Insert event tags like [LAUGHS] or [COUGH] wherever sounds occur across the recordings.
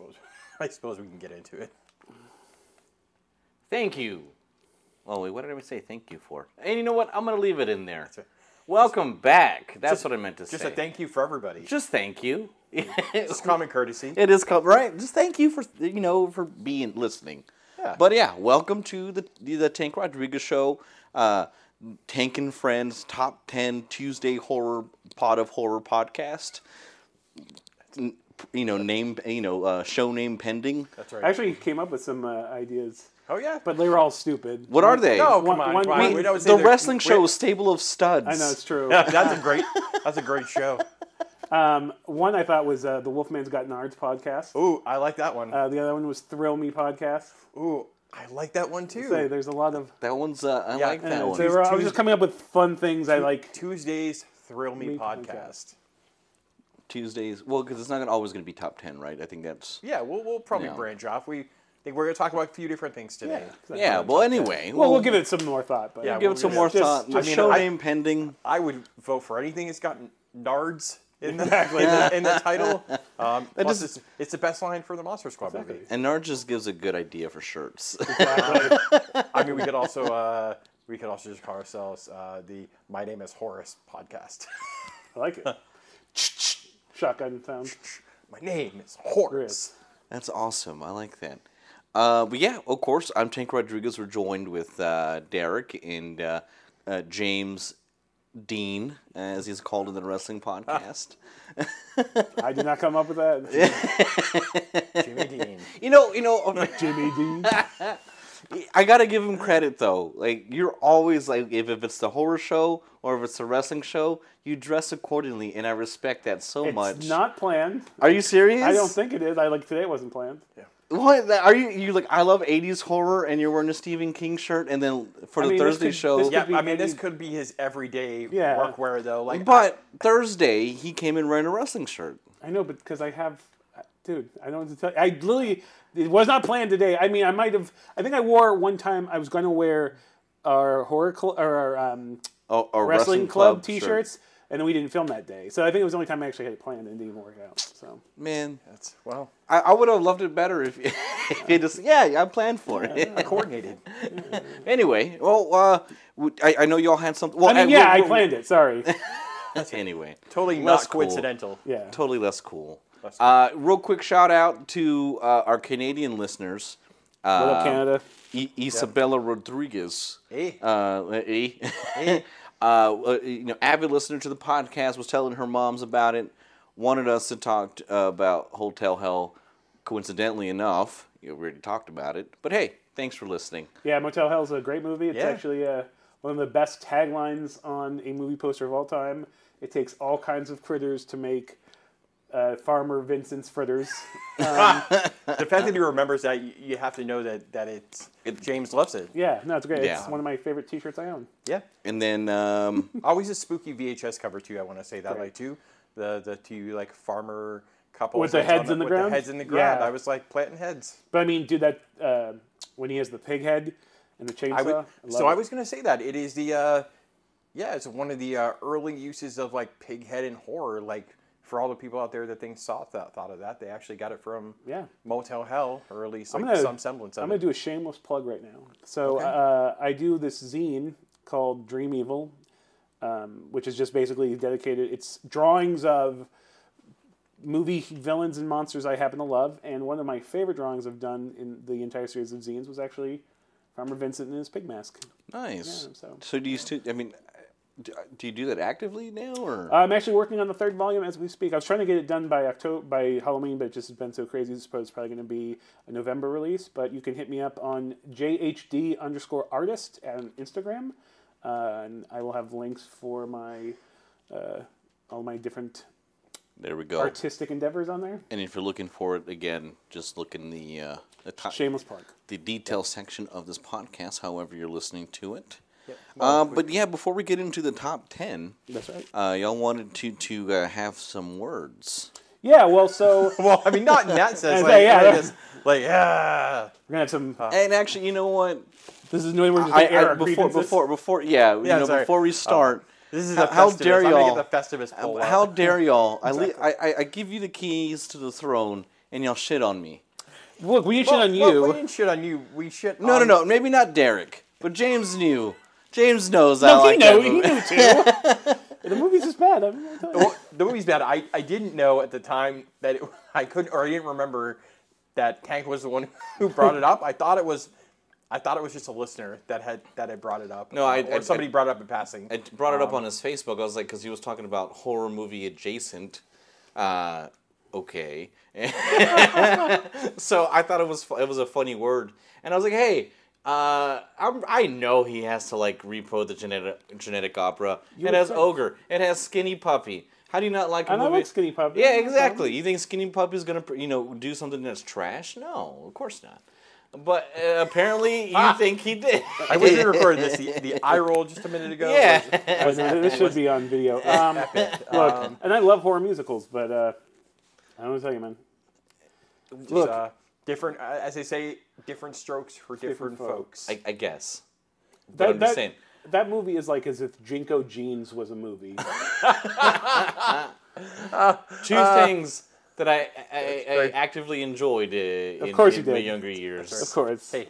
suppose. [LAUGHS] I suppose we can get into it. Thank you. Oh wait, what did I say thank you for? And you know what? I'm gonna leave it in there. right. Welcome back. That's what I meant to Just say. Just a thank you for everybody. Just thank you. Just [LAUGHS] common courtesy. It is called right. Just thank you for you know for being listening. Yeah. But yeah, welcome to the the Tank Rodriguez show. Uh, Tank and Friends top ten Tuesday horror pod of horror podcast. N- You know name you know uh, show name pending. That's right. I actually came up with some uh, ideas, oh yeah. but they were all stupid. What are they? no, One- come on. one- come one- We don't the wrestling show is Stable of Studs. I know it's true. Yeah, that's a great. That's a great show. [LAUGHS] Um, one I thought was uh, the Wolfman's Got Nards podcast. Ooh, I like that one. Uh, the other one was Thrill Me podcast. Ooh, I like that one too. Say, there's a lot of. That one's uh, I Yeah. like that one. they were, I was just coming up with fun things I like. Tuesdays Thrill Me, Me podcast. Tuesdays. Well, because it's not gonna, always going to be top ten, right? I think that's. Yeah, we'll we'll probably Yeah. branch off. We think we're gonna talk about a few different things today. Yeah. yeah Well, anyway. Well, we'll give it some more thought. But Yeah, give we'll it some more just- thought. just- The I mean, show I- name pending. I would vote for anything that's got nards in the, in, the in [LAUGHS] the title. Um, plus, just- it's, it's the best line for the Monster Squad movie. And Nard just gives a good idea for shirts. I mean, we could [LAUGHS] also uh, we could also just call ourselves uh, the My Name Is Horace podcast. I like it. [LAUGHS] Shotgun sound. [LAUGHS] My name is Horace. That's awesome. I like that. Uh, but yeah, of course, I'm Tank Rodriguez. We're joined with uh, Derek and uh, uh, James Dean, as he's called in the wrestling podcast. [LAUGHS] I did not come up with that. [LAUGHS] Jimmy Dean. you know, you know, Jimmy Dean. I gotta give him credit though. Like you're always like, if, if it's the horror show or if it's the wrestling show, you dress accordingly, and I respect that so It's much. not planned. Are you serious? I don't think it is. I like today. It wasn't planned. What are you? You like? I love '80s horror, and you're wearing a Stephen King shirt, and then for I the mean, this Thursday could- show. this Yeah, be I mean, this could be his everyday Yeah. workwear, though. Like, But Thursday, he came in wearing a wrestling shirt. I know, but because I have, dude, I don't know what to tell you. I literally, it was not planned today. I mean, I might have. I think I wore one time. I was going to wear our horror cl- or our um, Oh, a wrestling, club, shirt. T-shirts, and then we didn't film that day. So I think it was the only time I actually had it planned and it didn't even work out. So Man, that's well I, I would have loved it better if, [LAUGHS] if you just yeah, I planned for it. I coordinated. [LAUGHS] anyway, well, uh, w- I, I know y'all had something. Well, I mean, yeah, we're- I we're- planned it. Sorry. [LAUGHS] Anyway, Totally Less not cool. coincidental. Yeah. totally less cool. Less cool. Uh, real quick shout out to uh, our Canadian listeners. What Uh, up, Canada? I- Isabella Rodriguez. Hey. Uh, eh? [LAUGHS] uh, uh, you know, avid listener to the podcast was telling her moms about it. Wanted us to talk uh, about Hotel Hell. Coincidentally enough, you know, we already talked about it. But hey, thanks for listening. Yeah, Motel Hell is a great movie. It's Yeah. actually uh, one of the best taglines on a movie poster of all time. It takes all kinds of critters to make uh, Farmer Vincent's fritters. [LAUGHS] the fact that he remembers that, you, you have to know that that it's It- James loves it. Yeah, no, it's great. Yeah. It's one of my favorite T-shirts I own. Yeah. And then, um, [LAUGHS] Always a spooky VHS cover too. I want to say that Right. like too. The the two like farmer couple With the heads on in the with ground? The heads in the ground. Yeah. I was like planting heads. But I mean, dude, that uh, when he has the pig head and the chainsaw. I would, love so I was gonna say that it is the uh, yeah, it's one of the uh, early uses of like pig head in horror. Like for all the people out there that think saw that thought of that, they actually got it from Yeah. Motel Hell, or at least like gonna- some semblance of I'm it. gonna do a shameless plug right now. So Okay. uh, I do this zine called Dream Evil, um, which is just basically dedicated. It's drawings of movie villains and monsters I happen to love, and one of my favorite drawings I've done in the entire series of zines was actually Farmer Vincent in his pig mask. nice. Yeah, so- so do you still? I mean, do, do you do that actively now, or I'm actually working on the third volume as we speak. I was trying to get it done by October, by Halloween, but it just has been so crazy. I suppose it's probably going to be a November release. But you can hit me up on JHD underscore artist on Instagram, uh, and I will have links for my uh, all my different there we go. artistic endeavors on there. And if you're looking for it again, just look in the uh, the, top, Shameless plug. the detail section of this podcast. However, you're listening to it. Yep. Uh, but yeah, before we get into the top ten, That's right. uh, y'all wanted to to uh, have some words. Yeah. Well, so [LAUGHS] well, I mean, not in that [LAUGHS] sense. Like, say, yeah, like, that- just, like yeah. gonna have some. And actually, you know what? this is no way we're just I, gonna air I, before before before yeah, you know sorry. before we start. This is How- a how Festivus. dare I'm y'all- get the Festivus pull How out. dare [LAUGHS] y'all? I, le- I, I I give you the keys to the throne, and y'all shit on me. Look, we didn't Well, shit on well, you. we didn't shit on you. We shit. No, on, no, no, maybe not Derek, but James knew. James knows I no, like he that knew. He knew too. [LAUGHS] the movie's just bad. I'm, I'm telling you. Well, the movie's bad. I, I didn't know at the time that it, [LAUGHS] I couldn't or I didn't remember that Tank was the one [LAUGHS] who brought it up. I thought it was I thought it was just a listener that had that had brought it up. No, I- or I- somebody I- brought it up in passing. I brought it up on his Facebook. I was like, because he was talking about horror movie adjacent. Uh, okay. so I thought it was it was a funny word, and I was like, hey. Uh, I'm, I know he has to like repo the genetic genetic opera. it has think. ogre. It has skinny puppy. How do you not like a And I movie? like Skinny Puppy. Yeah, exactly. You think Skinny Puppy is gonna, you know, do something that's trash? No, of course not. But uh, apparently, [LAUGHS] you think he did. I wasn't recording this. [LAUGHS] The, the eye roll just a minute ago. Yeah. was- no, this should be on video. Um, look, Um, and I love horror musicals, but uh, I don't know what to tell you, man. just, Look. uh, different, uh, as they say, different strokes for different, Different folks. folks. I, I guess. But That, I'm just that, saying. that movie is like as if JNCO Jeans was a movie. [LAUGHS] [LAUGHS] Two Uh, things that I, I, I great. actively enjoyed uh, in, course in you my did. younger years. of course. hey,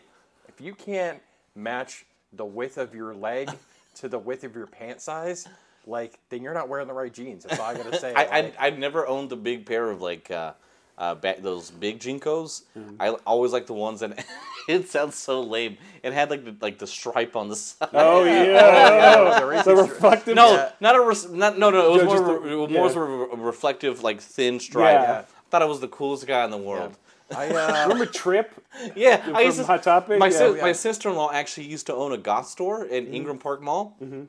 if you can't match the width of your leg [LAUGHS] to the width of your pant size, like then you're not wearing the right jeans. That's all I gotta say. I, I, Like, I'd never owned a big pair of like uh, uh, ba- those big JNCOs. Mm-hmm. I always like the ones that [LAUGHS] it sounds so lame. It had like the, like the stripe on the side. Oh yeah, yeah, [LAUGHS] the racing the stri- reflective. No, Yeah. not a res- not no no. It was No, more a, the- it yeah. more of a, a reflective like thin stripe. Yeah. Thought I was the coolest guy in the world. I, [LAUGHS] uh, Remember Trip Yeah, I from used to, Hot Topic? My Yeah. sis- yeah. my sister in law actually used to own a goth store in Ingram Park Mall. Mm-hmm.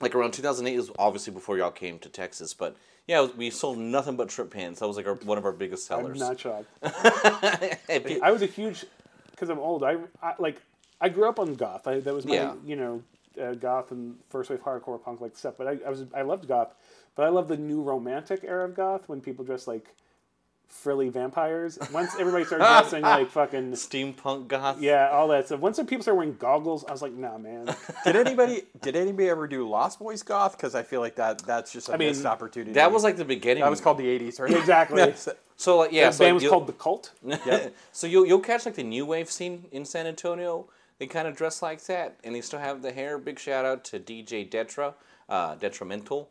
Like around 2008 it was obviously before y'all came to Texas, but yeah, was- we sold nothing but trip pants. That was like our, one of our biggest sellers. I'm not shocked. [LAUGHS] I was a huge, because I'm old. I, I like I grew up on goth. I, that was my Yeah. you know uh, goth and first wave hardcore punk like stuff. But I, I was I loved goth, but I love the new romantic era of goth when people dress like frilly vampires. Once everybody started [LAUGHS] dressing like fucking steampunk goth. yeah, all that stuff. Once the people started wearing goggles, I was like, nah, man. did anybody did anybody ever do Lost Boys goth? Because I feel like that that's just a mean, missed opportunity. That was like the beginning. that was called the '80s, right? Exactly. [LAUGHS] Yes. so like yeah. the so band was called the Cult. [LAUGHS] Yeah. So you'll you'll catch like the new wave scene in San Antonio. They kind of dress like that, and they still have the hair. Big shout out to DJ Detra, uh, Detrimental,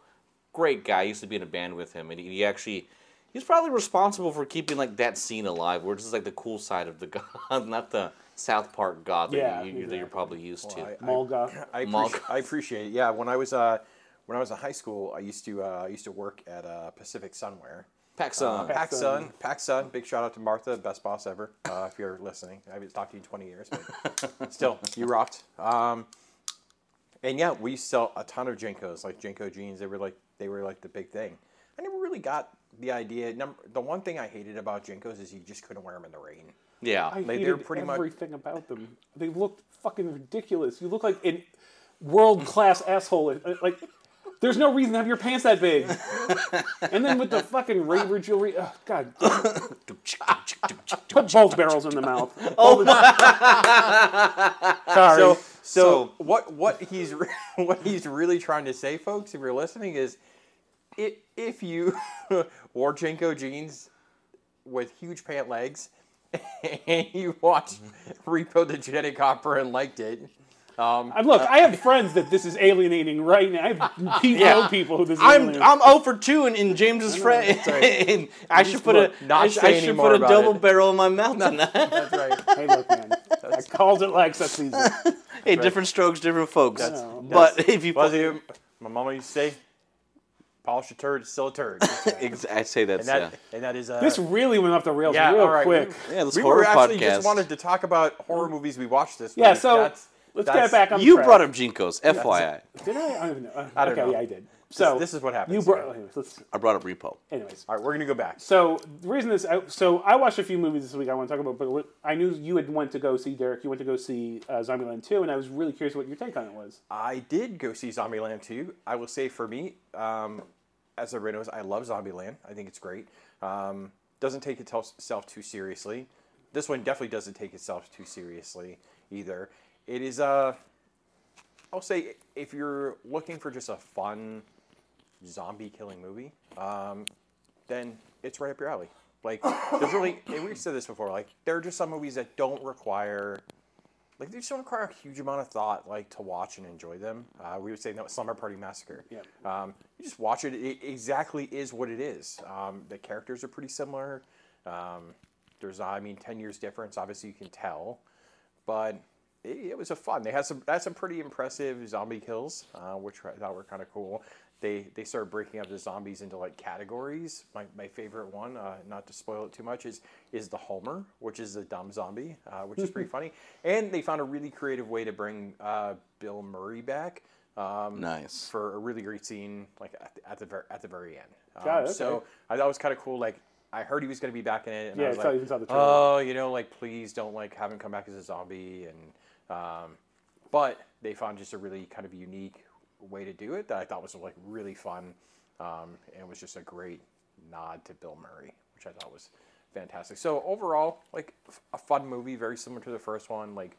great guy. I used to be in a band with him, and he, he actually he's probably responsible for keeping like that scene alive, where it's just like the cool side of the [LAUGHS] god, not the South Park goth Yeah, that, you, you, that you're probably used to. I- Mall goth. [LAUGHS] I, Mall appreciate, I appreciate it. Yeah, when I was uh, when I was in high school, I used to uh, I used to work at uh, Pacific Sunwear. Paxson. Pac Sun. Pac Sun, Pac Sun. Big shout out to Martha, best boss ever. Uh, if you're listening, I haven't talked to you in 20 years, but [LAUGHS] still, you rocked. Um, and yeah, we sell a ton of JNCOs, like JNCO jeans. They were like they were like the big thing. I never really got the idea. Number the one thing I hated about JNCOs is you just couldn't wear them in the rain. yeah. I Like, hated they're pretty much- everything about them. They looked fucking ridiculous. You look like a world class asshole. Like, there's no reason to have your pants that big. and then with the fucking raver jewelry, oh, God, put both barrels in the mouth. Oh my. Sorry. So, so, So- what what he's re- [LAUGHS] what he's really trying to say, folks, if you're listening, is if if you [LAUGHS] wore JNCO jeans with huge pant legs [LAUGHS] and you watched Repo the Genetic Opera and liked it, um, And look, I have friends that this is alienating right now. I have [LAUGHS] people, Yeah. people who this is I'm alienating. I'm 0 for 2 in, in James's friend. right. and I should put a look, not I should, I should put a double it. barrel in my mouth tonight. that's right. hey, look, man. I called it like such season. hey, different strokes, different folks. That's- but if you Well, see, my mama used to say, "Polish a turd, it's still a turd," [LAUGHS] I say that's and that and that is uh, This really went off the rails Yeah, real all right. quick. yeah, this we horror were actually podcast. just wanted to talk about horror movies we watched this Yeah, week. so That's- let's that's- get back on you track. brought up JNCOs, FYI. Did I? I don't even know. Uh, I don't okay, know. yeah, I did. So this is what happens You brought. Anyways, let's, I brought up Repo. anyways, All right, we're gonna go back. so the reason is, I, so I watched a few movies this week. I want to talk about, but I knew you had went to go see Derek. You went to go see uh, Zombieland 2, and I was really curious what your take on it was. I did go see Zombieland 2. I will say for me, um, as everybody knows, I love Zombieland. I think it's great. Um, doesn't take itself too seriously. This one definitely doesn't take itself too seriously either. It is Uh, I'll say if you're looking for just a fun zombie killing movie, um, then it's right up your alley. Like, there's really, and we've said this before. Like, there are just some movies that don't require, like, they just don't require a huge amount of thought, like, to watch and enjoy them. Uh, we would say no, Slumber Party Massacre. Yeah. Um, you just watch it; it exactly is what it is. Um, the characters are pretty similar. Um, there's, I mean, ten years difference. Obviously, you can tell, but it, it was a fun. They had some, had some pretty impressive zombie kills, uh, which I thought were kind of cool. They they started breaking up the zombies into like categories. My, my favorite one, uh, not to spoil it too much, is is the Homer, which is a dumb zombie, uh, which is pretty [LAUGHS] funny. And they found a really creative way to bring uh, Bill Murray back. Um, Nice. for a really great scene, like at the, at the very at the very end. Um, Got it, So okay. I thought it was kind of cool. Like I heard he was going to be back in it, and Yeah, I was like, saw the trailer. oh, you know, like please don't like have him come back as a zombie. And um, but they found just a really kind of unique way to do it that I thought was like really fun, um, and it was just a great nod to Bill Murray, which I thought was fantastic. So overall, like a fun movie, very similar to the first one. Like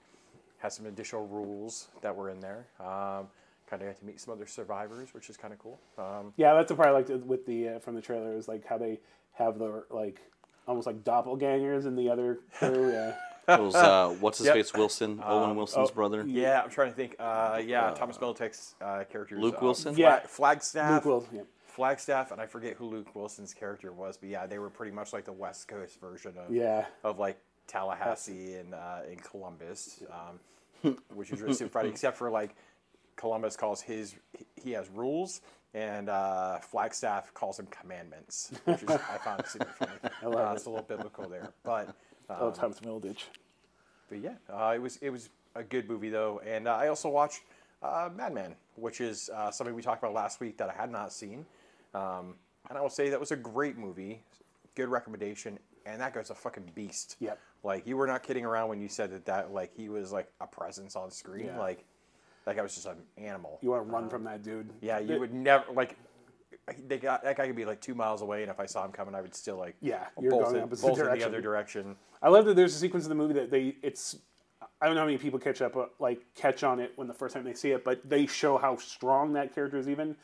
has some additional rules that were in there. Um, kind of got to meet some other survivors, which is kind of cool. Um, Yeah, that's the part I liked with the uh, from the trailer is like how they have the like almost like doppelgangers in the other crew. Yeah. [LAUGHS] Those uh, what's his Yep. face Wilson, Owen Wilson's oh, brother. yeah, I'm trying to think. Uh, yeah, Thomas Middleditch's uh, character. Luke Wilson? Yeah. Flagstaff. Luke Wilson. Yeah. Flagstaff, and I forget who Luke Wilson's character was, but yeah, they were pretty much like the West Coast version of Yeah. of like Tallahassee and uh, in Columbus, um, which is really super funny. Except for like Columbus calls his he has rules, and uh, Flagstaff calls them commandments, which is, I found super funny. [LAUGHS] I love uh, it. It's a little biblical there, but Um, Thomas Middleditch. but yeah, uh, it was it was a good movie though, and uh, I also watched uh, Madman, which is uh, something we talked about last week that I had not seen, um, and I will say that was a great movie, good recommendation, and that guy's a fucking beast. Yep. Like you were not kidding around when you said that that like he was like a presence on screen, Yeah. like that guy was just an animal. You want to run from that dude? yeah, you The- would never like. They got that guy could be like two miles away, and if I saw him coming, I would still like Yeah, you're bolt, going in, opposite bolt in the direction. other direction. I love that there's a sequence in the movie that they it's I don't know how many people catch up uh, like catch on it when the first time they see it, but they show how strong that character is even.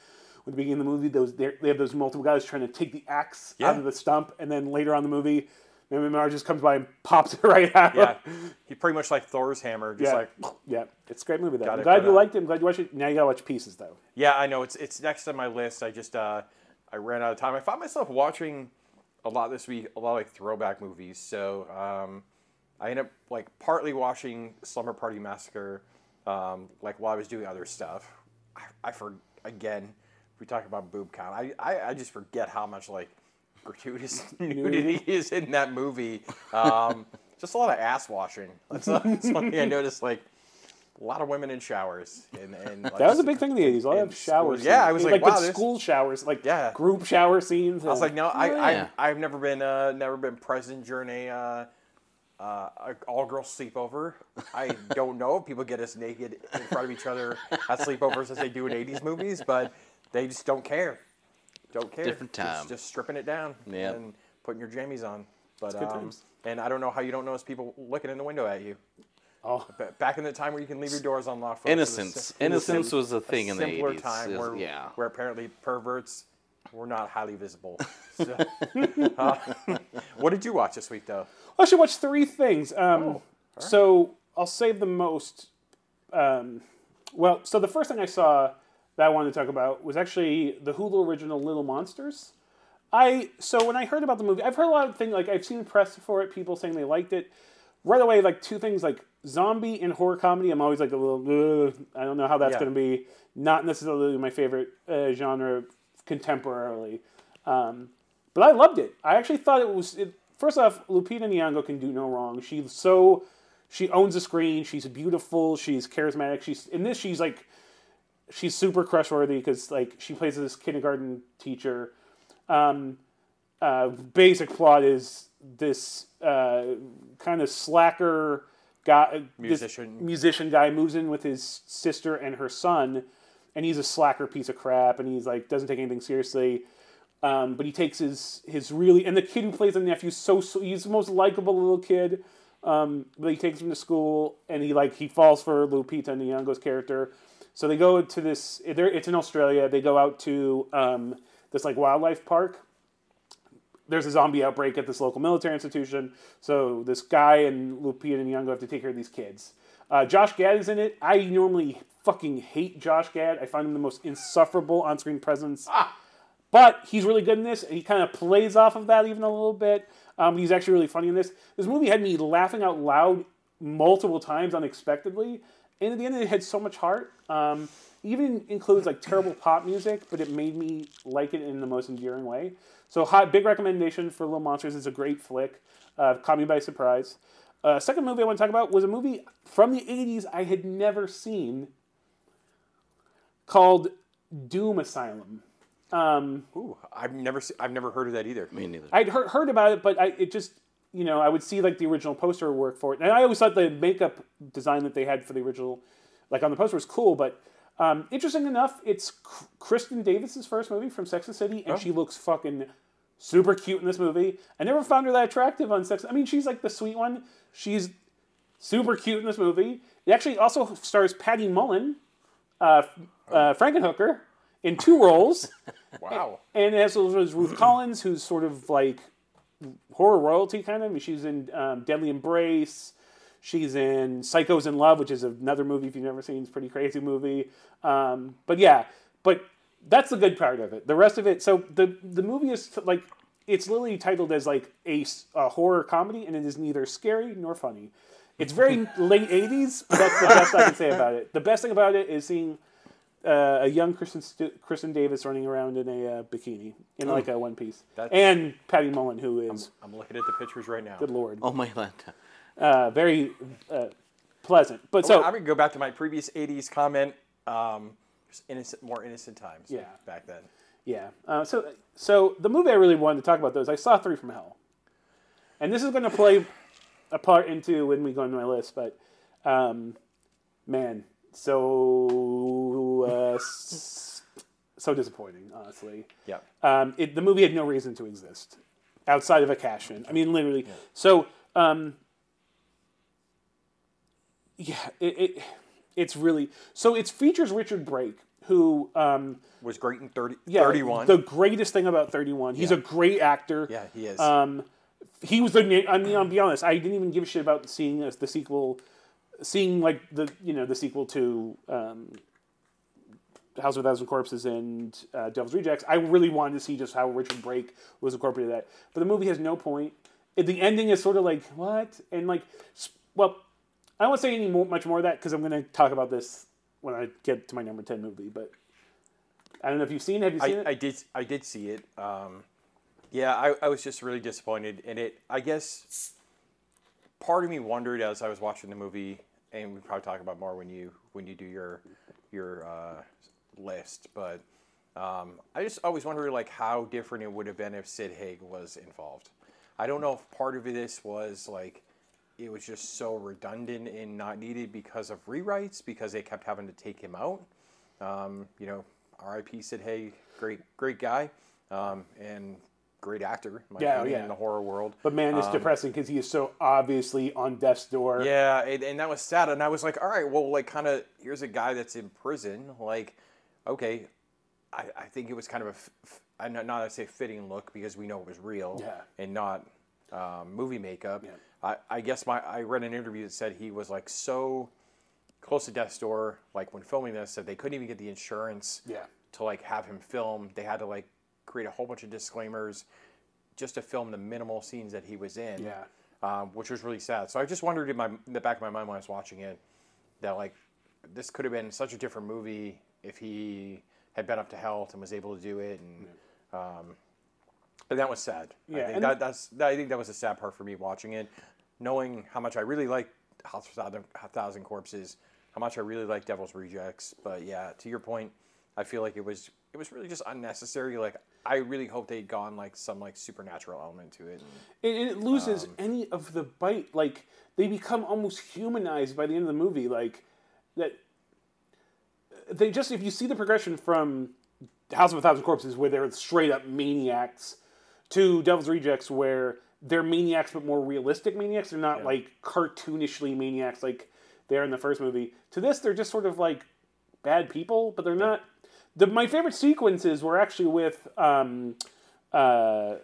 With the beginning of the movie, those they they have those multiple guys trying to take the axe Yeah. out of the stump, and then later on in the movie, MMR just comes by and [LAUGHS] pops it right out. Yeah, he pretty much like Thor's hammer, just yeah, like yeah. It's a great movie though. I'm glad you uh, liked it. I'm glad you watched it. Now you gotta watch Pieces though. Yeah, I know it's it's next on my list. I just uh, I ran out of time. I found myself watching a lot this week, a lot of like throwback movies. So um, I ended up like partly watching Slumber Party Massacre, um, like while I was doing other stuff. I, I for again, if we talk about boob count, I, I I just forget how much like gratuitous [LAUGHS] nudity is in that movie. Um, [LAUGHS] just a lot of ass washing. That's, that's one thing I noticed. Like. A lot of women in showers, and, and like, That was a big thing in the '80s. A lot in of shower scenes. Yeah, I was like, wow, the this- school showers, like Yeah. group shower scenes. I was like, no, I, Oh, I, yeah. I've never been, uh, never been present during a, uh, uh, all girl sleepover. I don't know if people get us naked in front of each other at sleepovers as they do in '80s movies, but they just don't care. Don't care. Different Just- time. Just, stripping it down Yep. and putting your jammies on. But good um, times. and I don't know how you don't notice people looking in the window at you. oh, Ba- Back in the time where you can leave your doors unlocked. folks, was Innocence. sim- Innocence was a thing in the simpler 80s. time It was- where, yeah. where apparently perverts were not highly visible. [LAUGHS] So, uh, what did you watch this week, though? I should watch three things. Um, Oh, So I'll save the most. Um, well, so the first thing I saw that I wanted to talk about was actually the Hulu original Little Monsters. I so when I heard about the movie, I've heard a lot of things like I've seen press for it, people saying they liked it. Right away, like two things like zombie and horror comedy. I'm always like a little. I don't know how that's Yeah. going to be. Not necessarily my favorite uh, genre contemporarily. Um, but I loved it. I actually thought it was. It, first off, Lupita Nyong'o can do no wrong. She's so she owns the screen. She's beautiful. She's charismatic. She's in this. She's like she's super crush worthy because like she plays this kindergarten teacher. Um, uh, basic plot is this uh, kind of slacker guy, Musician. musician guy moves in with his sister and her son, and he's a slacker piece of crap, and he's like doesn't take anything seriously. Um, but he takes his his really and the kid who plays the nephew so, so he's the most likable little kid. Um, but he takes him to school and he like he falls for Lupita Nyong'o's character. So they go to this. It's in Australia. They go out to um, this like wildlife park, there's a zombie outbreak at this local military institution. So this guy and Lupita Nyong'o have to take care of these kids. Uh, Josh Gad is in it. I normally fucking hate Josh Gad. I find him the most insufferable on-screen presence. But he's really good in this, and he kind of plays off of that even a little bit. Um, he's actually really funny in this. This movie had me laughing out loud multiple times unexpectedly, and at the end it had so much heart. Um, even includes like terrible pop music, but it made me like it in the most endearing way. So, hot, big recommendation for Little Monsters. It's a great flick. Uh, caught me by surprise. Uh, second movie I want to talk about was a movie from the 80s I had never seen called Doom Asylum. Um, Ooh, I've never se- I've never heard of that either. Me neither. I'd heard, heard about it, but I, it just, you know, I would see like the original poster work for it. And I always thought the makeup design that they had for the original, like on the poster, was cool. But um, interesting enough, it's Kristen Davis's first movie from Sex and City, and she looks fucking super cute in this movie. I never found her that attractive on Sex. I mean, she's like the sweet one. She's super cute in this movie. It actually also stars Patty Mullen, uh, uh, Frankenhooker, in two roles. [LAUGHS] Wow. And as well as Ruth Collins, who's sort of like horror royalty kind of. I mean, she's in um, Deadly Embrace. She's in Psychos in Love, which is another movie if you've never seen. It's a pretty crazy movie. Um, but yeah, but that's the good part of it. The rest of it, so the the movie is like it's literally titled as like a horror comedy, and it is neither scary nor funny. It's very [LAUGHS] late '80s, but that's the best I can say about it. The best thing about it is seeing uh, a young Kristen Stu- Kristen Davis running around in a uh, bikini in like a one piece, That's- and Patty Mullen, who is I'm looking at the pictures right now. good lord, Oh my god. uh, very uh, pleasant. But so I'm gonna go back to my previous '80s comment. Um, just innocent, more innocent times. Yeah. Back then. Yeah. Uh, so, so the movie I really wanted to talk about those, I saw Three from Hell, and this is going to play a part into when we go into my list. But, um, man, so uh, s- so disappointing, honestly. Yeah. Um, it, the movie had no reason to exist outside of a cash in. I mean, literally. So, um, yeah, it, it it's really so. It features Richard Brake, who. Um, Was great in 30, yeah, 31. The greatest thing about 31, he's a great actor. yeah, he is. Um, he was the. I mean, I'll be honest. I didn't even give a shit about seeing the sequel, seeing like the you know the sequel to um, House of a Thousand Corpses and uh, Devil's Rejects. I really wanted to see just how Richard Brake was incorporated that. But the movie has no point. The ending is sort of like what and like well, I won't say any more, much more of that because I'm going to talk about this when I get to my number ten movie. But I don't know if you've seen. it. Have you seen I, it? I did I did see it. Um, yeah, I, I was just really disappointed in it. I guess part of me wondered as I was watching the movie, and we probably talk about more when you when you do your your uh, list. But um, I just always wondered like how different it would have been if Sid Haig was involved. I don't know if part of this was like it was just so redundant and not needed because of rewrites because they kept having to take him out. Um, you know, R.I.P. Sid Haig, great great guy, um, and great actor. Yeah, opinion, yeah. in the horror world. But man, it's depressing because he is so obviously on death's door. Yeah, and, and that was sad. And I was like, all right, well, like, kind of, here's a guy that's in prison. Like, okay, I, I think it was kind of a, f- I not not to say fitting look because we know it was real Yeah. and not um, movie makeup. Yeah. I, I guess my I read an interview that said he was like so close to death's door, like when filming this, that they couldn't even get the insurance Yeah. to like have him film. They had to like create a whole bunch of disclaimers just to film the minimal scenes that he was in Yeah. um, which was really sad. So I just wondered in my in the back of my mind when I was watching it that like this could have been such a different movie if he had been up to health and was able to do it, and um, and that was sad. Yeah, I think that that's that, I think that was a sad part for me watching it, knowing how much I really like House of Thousand, Thousand Corpses, how much I really like Devil's Rejects. But yeah, to your point, I feel like it was it was really just unnecessary. Like I really hope they'd gone like some like supernatural element to it. And, And it loses Um, any of the bite. Like they become almost humanized by the end of the movie. Like that. They just if you see the progression from House of a Thousand Corpses, where they're straight up maniacs, to Devil's Rejects, where they're maniacs but more realistic maniacs. They're not like cartoonishly maniacs like they are in the first movie. To this, they're just sort of like bad people, but they're not. The, my favorite sequences were actually with um, uh,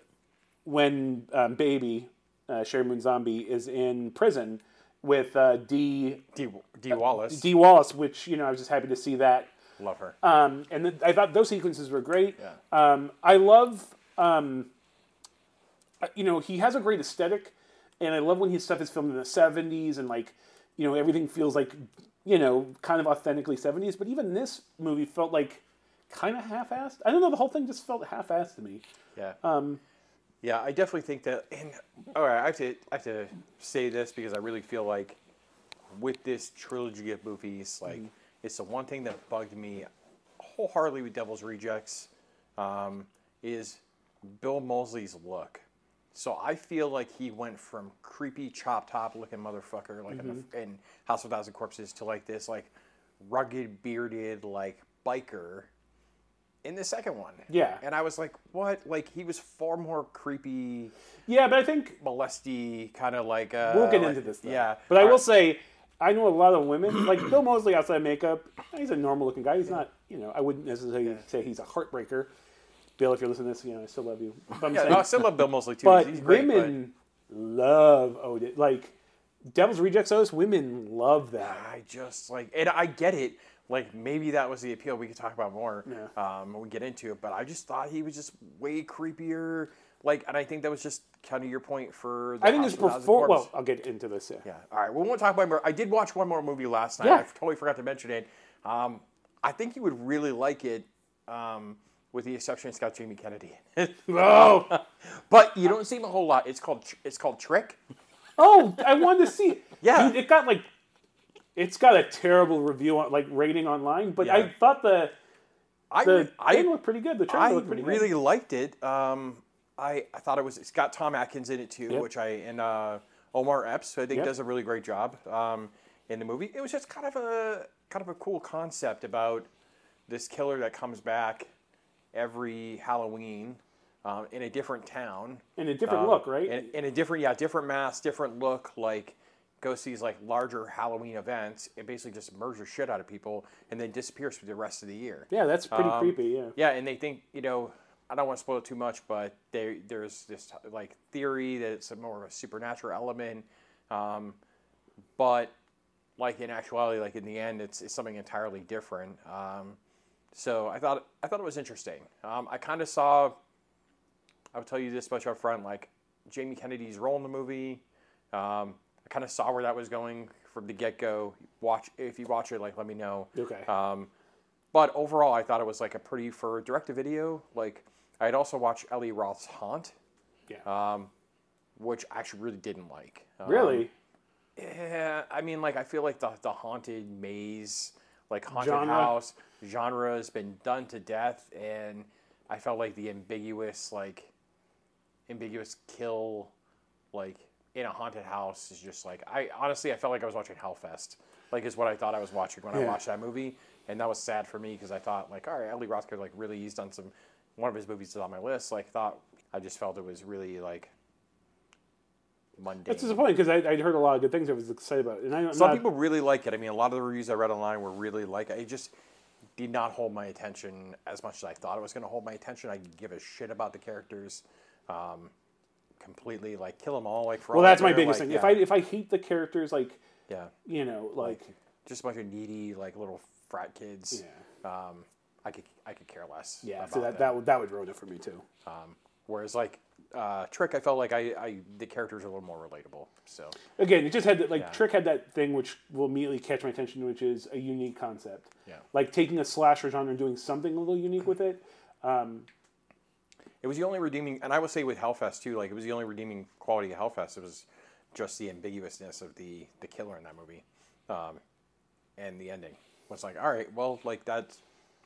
when um, Baby, uh, Sheri Moon Zombie, is in prison with uh, D. D, Dee Wallace, Dee Wallace, which you know I was just happy to see that. love her. Um, and th- I thought those sequences were great. Yeah. Um, I love, um, uh, you know, he has a great aesthetic, and I love when his stuff is filmed in the '70s and like, you know, everything feels like, you know, kind of authentically '70s. But even this movie felt like kind of half-assed. I don't know. The whole thing just felt half-assed to me. Yeah. Um, Yeah, I definitely think that. And all right, I have to I have to say this because I really feel like with this trilogy of movies, like it's the one thing that bugged me wholeheartedly with Devil's Rejects um, is Bill Moseley's look. So I feel like he went from creepy chop top looking motherfucker like in, the, in House of Thousand Corpses to like this like rugged bearded like biker in the second one. Yeah. And I was like, what? Like he was far more creepy, yeah, but I think molesty, kind of like. Uh, we'll get like- into this. Though. Yeah. but I will say, I know a lot of women like Bill Moseley outside makeup. He's a normal-looking guy. He's not, you know, I wouldn't necessarily say he's a heartbreaker. Bill, if you're listening to this, you know, I still love you. But, Yeah, saying- no, I still love Bill Moseley too. but He's great, women love Odin. Like Devil's Rejects, those women love that. I just like, and I get it. Like maybe that was the appeal. We could talk about more Yeah. um, when we get into it. But I just thought he was just way creepier. Like, and I think that was just kind of your point for. The I think House his of a Thousand perform. Corpses. Well, I'll get into this. Yeah. Yeah. All right. Well, we won't talk about more. I did watch one more movie last night. Yeah. I totally forgot to mention it. Um, I think you would really like it, um, with the exception it's got Jamie Kennedy. in [LAUGHS] it. Oh, [LAUGHS] but you don't see him a whole lot. It's called it's called Trick. oh! I wanted to see. [LAUGHS] Yeah. Dude, it got like, it's got a terrible review on like rating online. But Yeah. I thought the I the I thing looked pretty good. The trailer I looked pretty really good. liked it. Um, I, I thought it was it's got Tom Atkins in it too, Yep. which I and uh, Omar Epps who I think Yep. does a really great job um, in the movie. It was just kind of a kind of a cool concept about this killer that comes back every Halloween um, in a different town. And a different Um, look, right? In, in a different, yeah, different mask, different look. Like goes to these like larger Halloween events and basically just murders shit out of people and then disappears for the rest of the year. yeah, that's pretty um, creepy. Yeah. Yeah, and they think you know I don't want to spoil it too much, but there there's this like theory that it's a more of a supernatural element, um, but like in actuality, like in the end, it's, it's something entirely different. Um, so I thought I thought it was interesting. Um, I kind of saw. I would tell you this much up front, like Jamie Kennedy's role in the movie. Um, I kind of saw where that was going from the get go. Watch if you watch it, like let me know. Okay. Um, but overall, I thought it was like a pretty for direct to video. Like I had also watched Eli Roth's Haunt, yeah. um, which I actually really didn't like. Um, really? Yeah, I mean, like I feel like the the haunted maze, like haunted Genre? house genre has been done to death, and I felt like the ambiguous like ambiguous kill, like in a haunted house is just like I honestly I felt like I was watching Hellfest, like is what I thought I was watching when I watched that movie, and that was sad for me because I thought like all right, Eli Roth could like really he's done some one of his movies is on my list, like thought I just felt it was really like mundane. That's disappointing because I'd heard a lot of good things. I was excited about, it. and I, Some not- people really like it. I mean, a lot of the reviews I read online were really like it. Just did not hold my attention as much as I thought it was going to hold my attention. I didn't give a shit about the characters, um, completely. Like kill them all. Like for Well, that's my biggest like, thing. yeah, If I if I hate the characters, like yeah, you know, like, just a bunch of needy like little frat kids. yeah, Um, I could I could care less. yeah. So that them. that would that would ruin it for me too. Um, whereas like uh, Trick, I felt like I, I the characters are a little more relatable. So Again, it just had that, like Yeah. Trick had that thing which will immediately catch my attention, which is a unique concept. yeah. Like taking a slasher genre and doing something a little unique with it. Um, It was the only redeeming, and I would say with Hellfest too. Like it was the only redeeming quality of Hellfest. It was just the ambiguousness of the the killer in that movie, um, and the ending was like, all right, well, like that's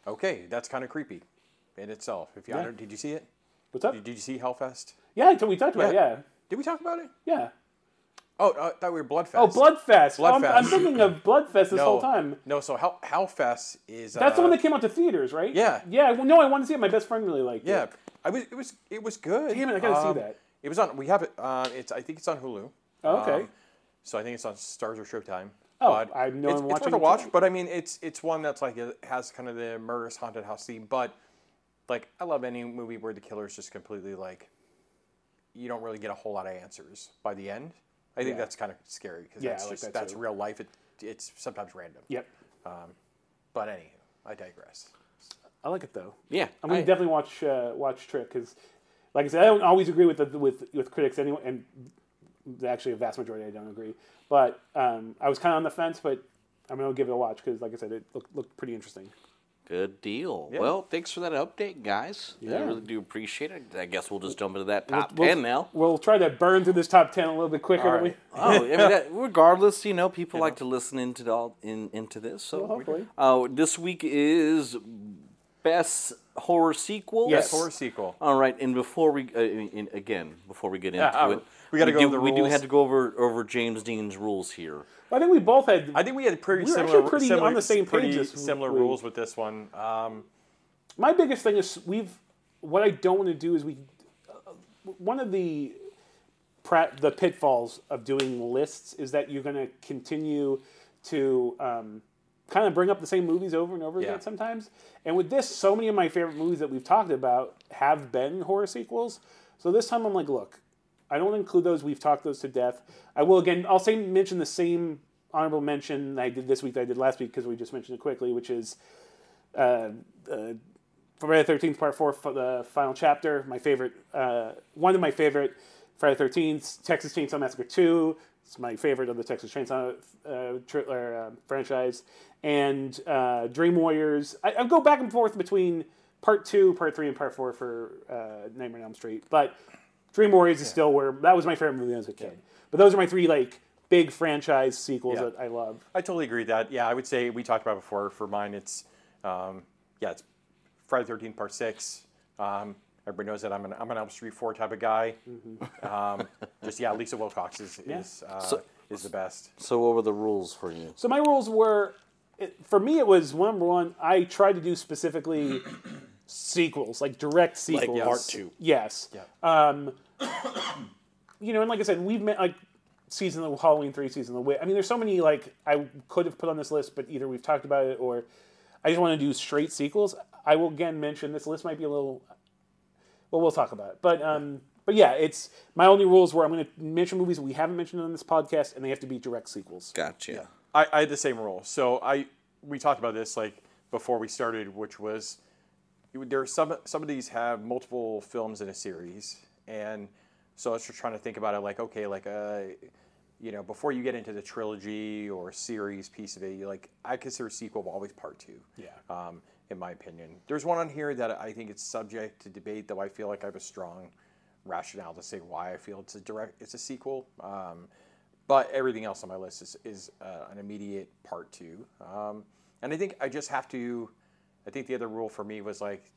okay. That's kind of creepy in itself. If you, Yeah. did you see it? what's up? Did, did you see Hellfest? Yeah, we talked about it. Yeah, Did we talk about it? yeah. Oh, uh, I thought we were Bloodfest. Oh, Bloodfest. Oh, I'm, I'm thinking of Bloodfest this no, whole time. No, so Hell, Hellfest is That's the uh, one that came out to theaters, right? yeah. Yeah. Well, no, I want to see it. My best friend really liked Yeah, it. I was. It was. It was good. Damn it, I gotta see Um, that. It was on. We have it. Uh, it's. I think it's on Hulu. Oh, okay. Um, so I think it's on Stars or Showtime. Oh, but I know it's, I'm it's worth a watch. tonight. But I mean, it's it's one that's like it has kind of the murderous haunted house theme. But like, I love any movie where the killer is just completely like you don't really get a whole lot of answers by the end. I think Yeah. that's kind of scary because Yeah, that's like just that that's real life. It, it's sometimes random. Yep. But anywho, I digress. I like it though. Yeah, I'm gonna I- definitely watch uh, watch Trick because, like I said, I don't always agree with the, with with critics anyway, and actually a vast majority I don't agree. But um, I was kind of on the fence, but I'm gonna give it a watch because, like I said, it looked, looked pretty interesting. Good deal. Yeah. Well, thanks for that update, guys. I really do appreciate it. I guess we'll just jump into that top We'll- 10 now. We'll try to burn through this top ten a little bit quicker. All than we- right. Oh, I mean, that, [LAUGHS] regardless, you know, people like to listen into all in into this. So, Well, hopefully. uh, this week is best horror sequel. Yes. Horror sequel. All right, and before we uh, in, again before we get into Yeah, it, we gotta go do, over the we do have to go over over James Dean's rules here. I think we both had. I think we had pretty We were similar, pretty similar, on the same pretty page similar week. rules with this one. Um, my biggest thing is we've what I don't want to do is we uh, one of the pra- the pitfalls of doing lists is that you're going to continue to um, kind of bring up the same movies over and over Yeah. again sometimes. And with this, so many of my favorite movies that we've talked about have been horror sequels. So this time I'm like, look, I don't include those. We've talked those to death. I will again. I'll say mention the same honorable mention I did this week that I did last week because we just mentioned it quickly, which is uh, uh, Friday the Thirteenth Part Four, the final chapter. My favorite, uh, one of my favorite Friday the Thirteenth, Texas Chainsaw Massacre Two. It's my favorite of the Texas Chainsaw uh, tri- or, uh, franchise, and uh, Dream Warriors. I, I go back and forth between Part Two, Part Three, and Part Four for uh, Nightmare on Elm Street, but Dream Warriors is still where that was my favorite movie was a kid. But those are my three like big franchise sequels Yeah. that I love. I totally agree with that. Yeah, I would say we talked about it before. For mine, it's um, yeah, it's Friday the Thirteenth Part Six. Um, everybody knows that I'm an I'm an Elm Street Four type of guy. Um, [LAUGHS] just yeah, Lisa Wilcox is is, uh, So- is the best. So, what were the rules for you? So my rules were, it, for me, it was number one. I tried to do specifically sequels, like direct sequels. part two. Yes. Yeah. Um, you know, and like I said, we've met like season of Halloween three, season of the Witch. I mean, there's so many like I could have put on this list, but either we've talked about it or I just want to do straight sequels. I will again mention this list might be a little. Well, we'll talk about it, but um, but yeah, it's my only rules were I'm going to mention movies we haven't mentioned on this podcast, and they have to be direct sequels. Gotcha. I, I had the same rule. So I we talked about this like before we started, which was there are some some of these have multiple films in a series, and so I was just trying to think about it like okay, like uh, you know, before you get into the trilogy or series piece of it, you like I consider sequel always part two. Yeah. Um, in my opinion, there's one on here that I think it's subject to debate, though I feel like I have a strong rationale to say why I feel it's a direct, it's a sequel. Um, but everything else on my list is, is uh, an immediate part two. Um, and I think I just have to. I think the other rule for me was like,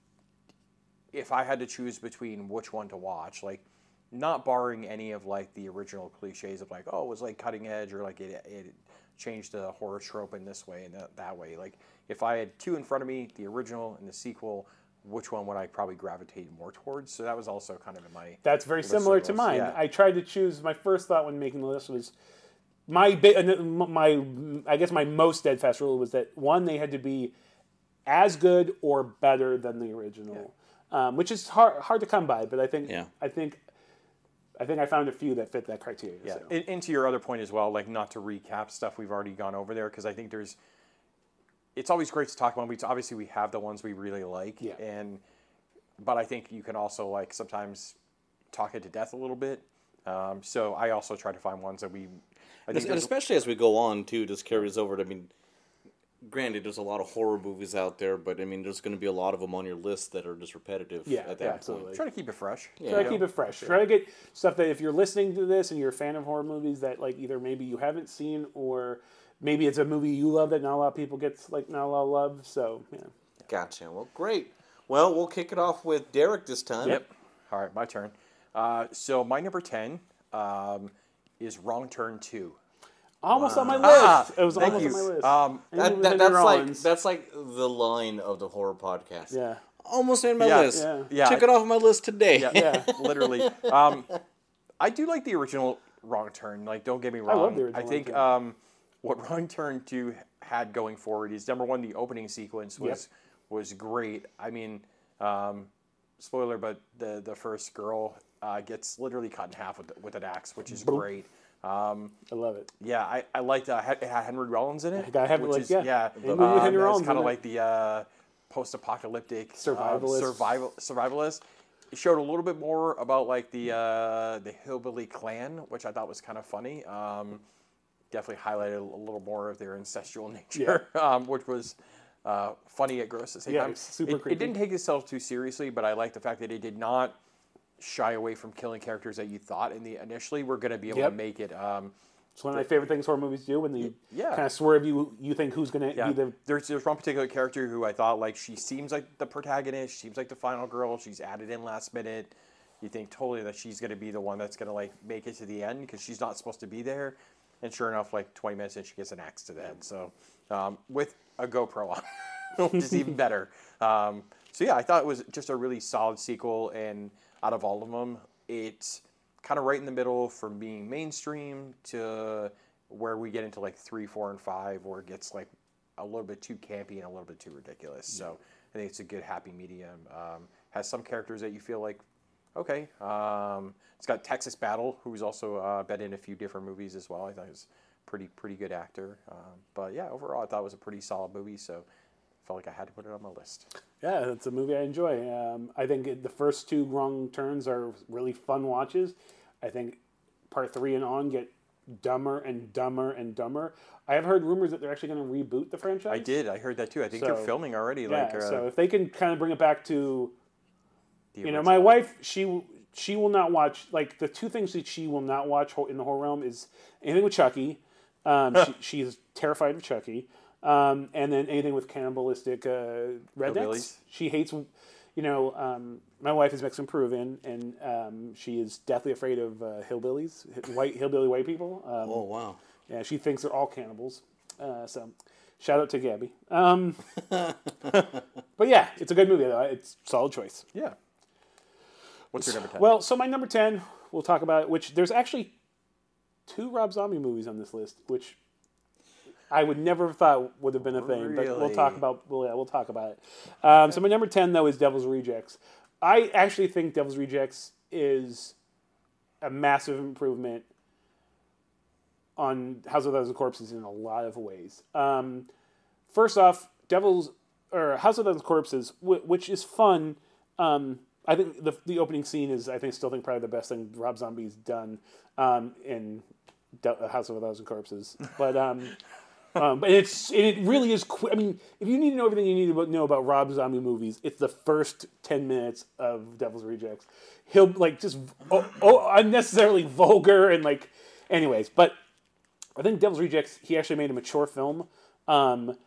if I had to choose between which one to watch, like, not barring any of like the original cliches of like, oh, it was like cutting edge or like it, it changed the horror trope in this way and that, that way. Like, if I had two in front of me, the original and the sequel, which one would I probably gravitate more towards? So that was also kind of in my. That's very similar to mine. yeah. I tried to choose. My first thought when making the list was my my I guess my most steadfast rule was that one they had to be as good or better than the original, um, which is hard hard to come by. But I think Yeah. I think I think I found a few that fit that criteria. Yeah, so. and, and to your other point as well, like not to recap stuff we've already gone over there, because I think there's, it's always great to talk about. We obviously we have the ones we really like, Yeah. and but I think you can also like sometimes talk it to death a little bit. Um, so I also try to find ones that we, I And, think especially as we go on too, just carries over. To, I mean, granted, there's a lot of horror movies out there, but I mean, there's going to be a lot of them on your list that are just repetitive. Yeah, at that yeah, point. absolutely. try to keep it fresh. Try to keep it fresh. Try to get stuff that if you're listening to this and you're a fan of horror movies that like either maybe you haven't seen or maybe it's a movie you love that not a lot of people gets like not a lot of love. So yeah. Gotcha. Well, great. Well, we'll kick it off with Derek this time. Yep. All right, my turn. Uh, so my number ten um, is Wrong Turn Two. Almost on my list. Ah, it was almost you. on my list. Um, I That, that, Henry that's like that's like the line of the horror podcast. yeah. Almost made my Yeah, list. yeah. Yeah, Took it off my list today. Yeah, Yeah. [LAUGHS] literally. Um, I do like the original Wrong Turn. Like, don't get me wrong. I love the original I think Wrong um, what Wrong Turn Two had going forward is number one, the opening sequence was was great. I mean, um, spoiler, but the the first girl uh, gets literally cut in half with, with an axe, which is great. Um, I love it. yeah, I, I liked uh, it had Henry Rollins in it. got Henry- which like, is, yeah, yeah. movie Henry Rollins kind in of like the uh, post-apocalyptic um, Survivalist. survival survivalist. It showed a little bit more about like the uh, the hillbilly clan, which I thought was kind of funny. Um, definitely highlighted a little more of their ancestral [LAUGHS] nature, um, which was uh, funny at gross at the same Yeah, time. super it, it didn't take itself too seriously, but I like the fact that it did not shy away from killing characters that you thought in the initially were going to be able Yep. to make it. Um, It's one of my favorite things horror movies do when they yeah. kind of swerve you. You think who's going to Yeah, be the there's there's one particular character who I thought like she seems like the protagonist, seems like the final girl. She's added in last minute. You think totally that she's going to be the one that's going to like make it to the end because she's not supposed to be there. And sure enough, like 20 minutes in, she gets an axe to the head. So um, with a GoPro on, [LAUGHS] which is even better. Um, so yeah, I thought it was just a really solid sequel, and out of all of them, it's kind of right in the middle from being mainstream to where we get into like three, four, and five, where it gets like a little bit too campy and a little bit too ridiculous. So I think it's a good happy medium. Um, has some characters that you feel like, okay. Um, it's got Texas Battle, who's also uh, been in a few different movies as well. I thought he was pretty pretty good actor. Um, but yeah, overall, I thought it was a pretty solid movie. So felt like I had to put it on my list. Yeah, it's a movie I enjoy. Um, I think it, the first two Wrong Turns are really fun watches. I think part three and on get dumber and dumber and dumber. I have heard rumors that they're actually going to reboot the franchise. I did. I heard that too. I think So, they're filming already. Yeah, like uh, so if they can kind of bring it back to, the you know, my wife, she she will not watch like the two things that she will not watch in the horror realm is anything with Chucky. Um, she, she is terrified of Chucky. Um, and then anything with cannibalistic uh, rednecks. Hillbillies. She hates, you know, um, my wife is Mexican Peruvian, and um, she is deathly afraid of uh, hillbillies, white hillbilly white people. Um, Oh wow. yeah, she thinks they're all cannibals. Uh, so, shout out to Gabby. Um, [LAUGHS] but yeah, it's a good movie though. It's a solid choice. Yeah. What's your number ten? Well, so my number ten, we'll talk about which there's actually two Rob Zombie movies on this list, which I would never have thought would have been a thing. But we'll talk about. Well, yeah, we'll talk about it. Um, so my number ten though is Devil's Rejects. I actually think Devil's Rejects is a massive improvement on House of a Thousand Corpses in a lot of ways. Um, first off, Devil's or House of a Thousand Corpses, wh- which is fun. Um, I think the the opening scene is I think still think probably the best thing Rob Zombie's done um, in De- House of a Thousand Corpses. But [LAUGHS] um, but it's and it really is. Qu- I mean, if you need to know everything you need to know about Rob Zombie movies, it's the first ten minutes of Devil's Rejects. He'll like just oh, oh, unnecessarily vulgar and like, anyways. But I think Devil's Rejects he actually made a mature film. Um,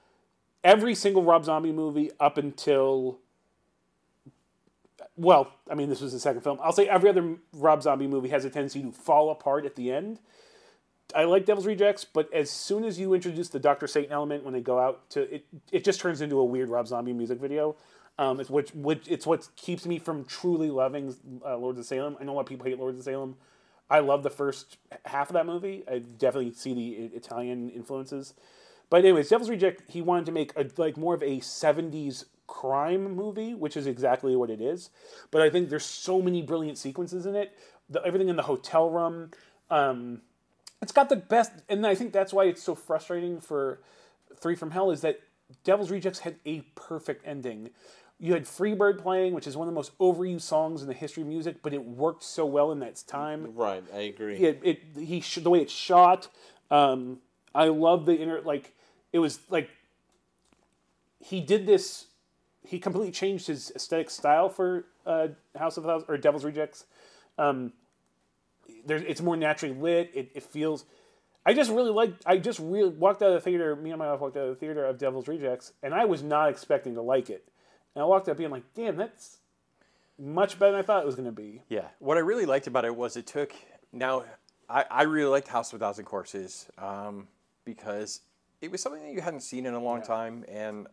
every single Rob Zombie movie up until well, I mean, this was the second film. I'll say every other Rob Zombie movie has a tendency to fall apart at the end. I like Devil's Rejects, but as soon as you introduce the Doctor Satan element when they go out to it, it just turns into a weird Rob Zombie music video. Um, it's which, which it's what keeps me from truly loving uh, Lords of Salem. I know a lot of people hate Lords of Salem. I love the first half of that movie. I definitely see the Italian influences. But anyways, Devil's Reject, he wanted to make a like more of a '70s crime movie, which is exactly what it is. But I think there's so many brilliant sequences in it. The, everything in the hotel room. Um, it's got the best, and I think that's why it's so frustrating for Three from Hell is that Devil's Rejects had a perfect ending. You had Freebird playing, which is one of the most overused songs in the history of music, but it worked so well in that time Right, I agree. it, it he sh- the way it's shot. Um, I love the inner like it was like he did this. He completely changed his aesthetic style for uh, House of Thousand or Devil's Rejects. Um, it's more naturally lit. It, it feels. I just really like. I just really walked out of the theater. Me and my wife walked out of the theater of Devil's Rejects, and I was not expecting to like it. And I walked out being like, "Damn, that's much better than I thought it was going to be." Yeah. What I really liked about it was it took. Now, I, I really liked House of a Thousand Corpses um, because it was something that you hadn't seen in a long time. And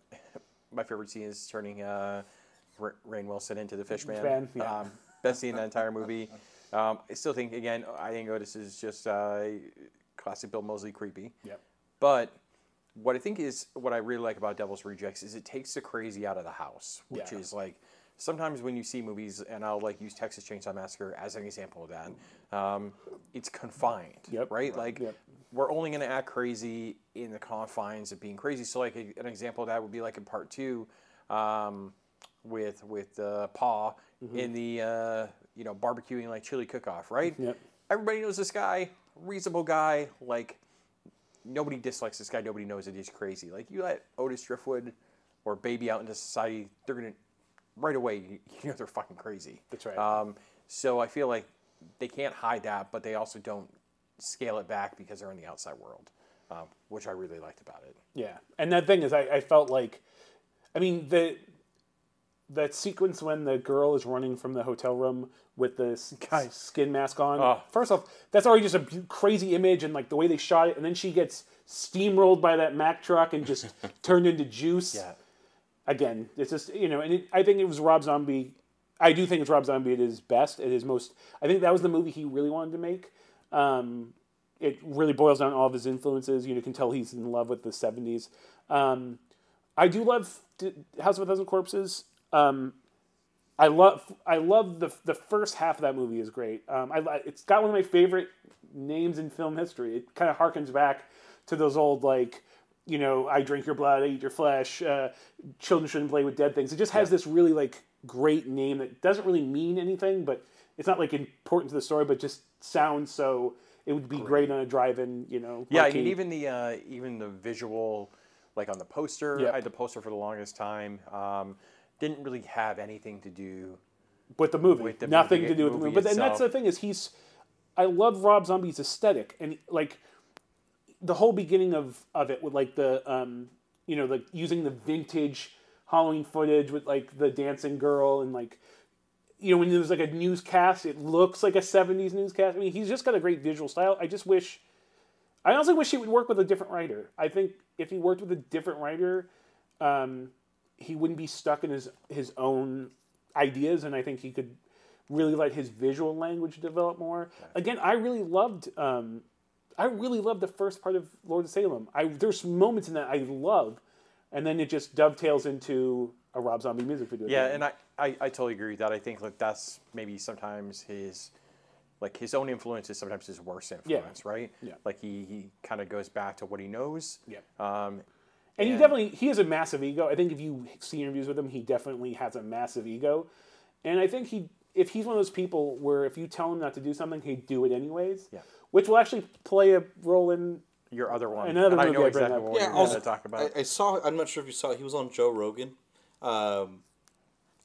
my favorite scene is turning uh, Ra- Rainn Wilson into the Fishman. Man, yeah. um, best scene in the entire movie. [LAUGHS] Um, I still think, again, I think Otis is just uh, classic Bill Moseley creepy. Yep. But what I think is what I really like about Devil's Rejects is it takes the crazy out of the house, which Yeah. is like sometimes when you see movies, and I'll like use Texas Chainsaw Massacre as an example of that, um, it's confined, Yep. right? Like Yep. we're only going to act crazy in the confines of being crazy. So like a, an example of that would be like in part two, um, with with uh, Paw Mm-hmm. in the uh, you know barbecuing like chili cook off, right? Yep. Everybody knows this guy, reasonable guy, like nobody dislikes this guy. Nobody knows that he's crazy. Like you let Otis Driftwood or Baby out into society, they're gonna right away. You [LAUGHS] you know they're fucking crazy. That's right. Um, so I feel like they can't hide that, but they also don't scale it back because they're in the outside world, um, which I really liked about it. Yeah, and that thing is, I, I felt like, I mean the that sequence when the girl is running from the hotel room with the s- Guys. skin mask on. Oh. First off, that's already just a crazy image, and like the way they shot it, and then she gets steamrolled by that Mack truck and just [LAUGHS] turned into juice. Yeah. Again, it's just you know, and it, I think it was Rob Zombie. I do think it's Rob Zombie at his best, at his most. I think that was the movie he really wanted to make. Um, it really boils down all of his influences. You know, you can tell he's in love with the '70s. Um, I do love House of a Thousand Corpses. Um, I love I love the the first half of that movie is great. Um, I it's got one of my favorite names in film history. It kind of harkens back to those old like you know I drink your blood, I eat your flesh. Uh, children shouldn't play with dead things. It just has this really like great name that doesn't really mean anything, but it's not like important to the story, but just sounds so. It would be great on a drive-in, you know. Yeah, I marquee. mean even the uh, even the visual, like on the poster, Yep. I had the poster for the longest time. Um, didn't really have anything to do. with the movie. with the Nothing movie- to do with the movie. But then that's the thing is he's I love Rob Zombie's aesthetic and like the whole beginning of of it with like the um you know like using the vintage Halloween footage with like the dancing girl and like you know when there's like a newscast it looks like a 70s newscast. I mean he's just got a great visual style. I just wish I honestly wish he would work with a different writer. I think if he worked with a different writer um he wouldn't be stuck in his his own ideas and I think he could really let his visual language develop more. Again, I really loved um, I really loved the first part of Lord of Salem. I there's moments in that I love, and then it just dovetails into a Rob Zombie music video. Yeah, and I, I, I totally agree with that. I think like that's maybe sometimes his like his own influence is sometimes his worst influence, yeah. right? Yeah. Like he, he kind of goes back to what he knows. Yeah. Um, and he definitely he has a massive ego. I think if you see interviews with him, he definitely has a massive ego, and I think he if he's one of those people where if you tell him not to do something, he'd do it anyways. Yeah. Which will actually play a role in your other one. Another and I movie know I bring exactly what Yeah, you're also, going to talk about. I, I saw. I'm not sure if you saw. He was on Joe Rogan, um,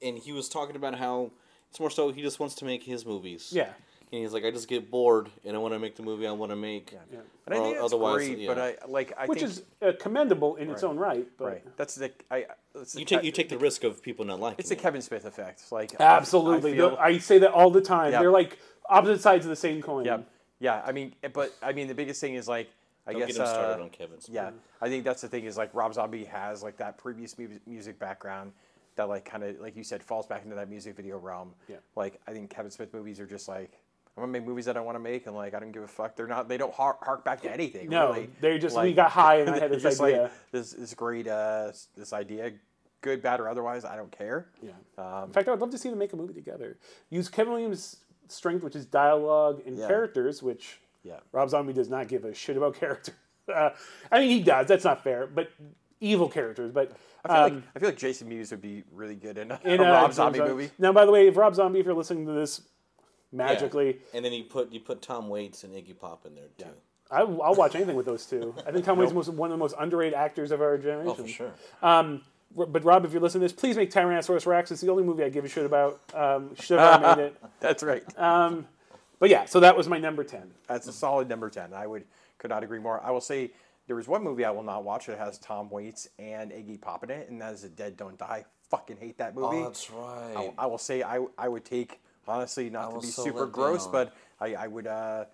and he was talking about how it's more so he just wants to make his movies. yeah. And he's like, I just get bored, and I want to make the movie I want to make. Yeah. and I or think that's otherwise, great, yeah. but I like I Which think is uh, commendable in its own right. But right. That's the I. It's the You take you take the risk of people not liking it. It's the it. Kevin Smith effect. Like Absolutely. I, feel, I say that all the time. Yeah. They're like opposite sides of the same coin. yeah, yeah. I mean, but I mean, the biggest thing is like I Don't guess get him started uh, on Kevin's. Yeah, I think that's the thing is like Rob Zombie has like that previous mu- music background that like kind of like you said falls back into that music video realm. Yeah. Like I think Kevin Smith movies are just like I'm gonna make movies that I want to make and like I don't give a fuck. They're not. They don't hark, hark back to anything. No, really. they just we Like, got high and I had [LAUGHS] this just idea. like this this great uh this idea, good, bad, or otherwise. I don't care. yeah. Um, In fact, I would love to see them make a movie together. Use Kevin Williams' strength, which is dialogue and Yeah. characters, which yeah. Rob Zombie does not give a shit about [LAUGHS] character. Uh, I mean, he does. That's not fair, but evil characters. But I feel um, like I feel like Jason Mewes would be really good in a, in a Rob James Zombie movie. Now, by the way, if Rob Zombie, if you're listening to this, magically, And then you put you put Tom Waits and Iggy Pop in there too. I, I'll watch anything with those two. I think Tom Waits is [LAUGHS] most, one of the most underrated actors of our generation. Oh, for sure. Um, but Rob, if you're listening to this, please make Tyrannosaurus Rex. It's the only movie I give a shit about. Um, should have made it. [LAUGHS] That's right. Um, but yeah, so that was my number ten. That's a solid number ten. I would could not agree more. I will say there is one movie I will not watch that has Tom Waits and Iggy Pop in it, and that is A Dead Don't Die. Fucking hate that movie. Oh, that's right. I, I will say I I would take honestly not to be super gross, but I I would uh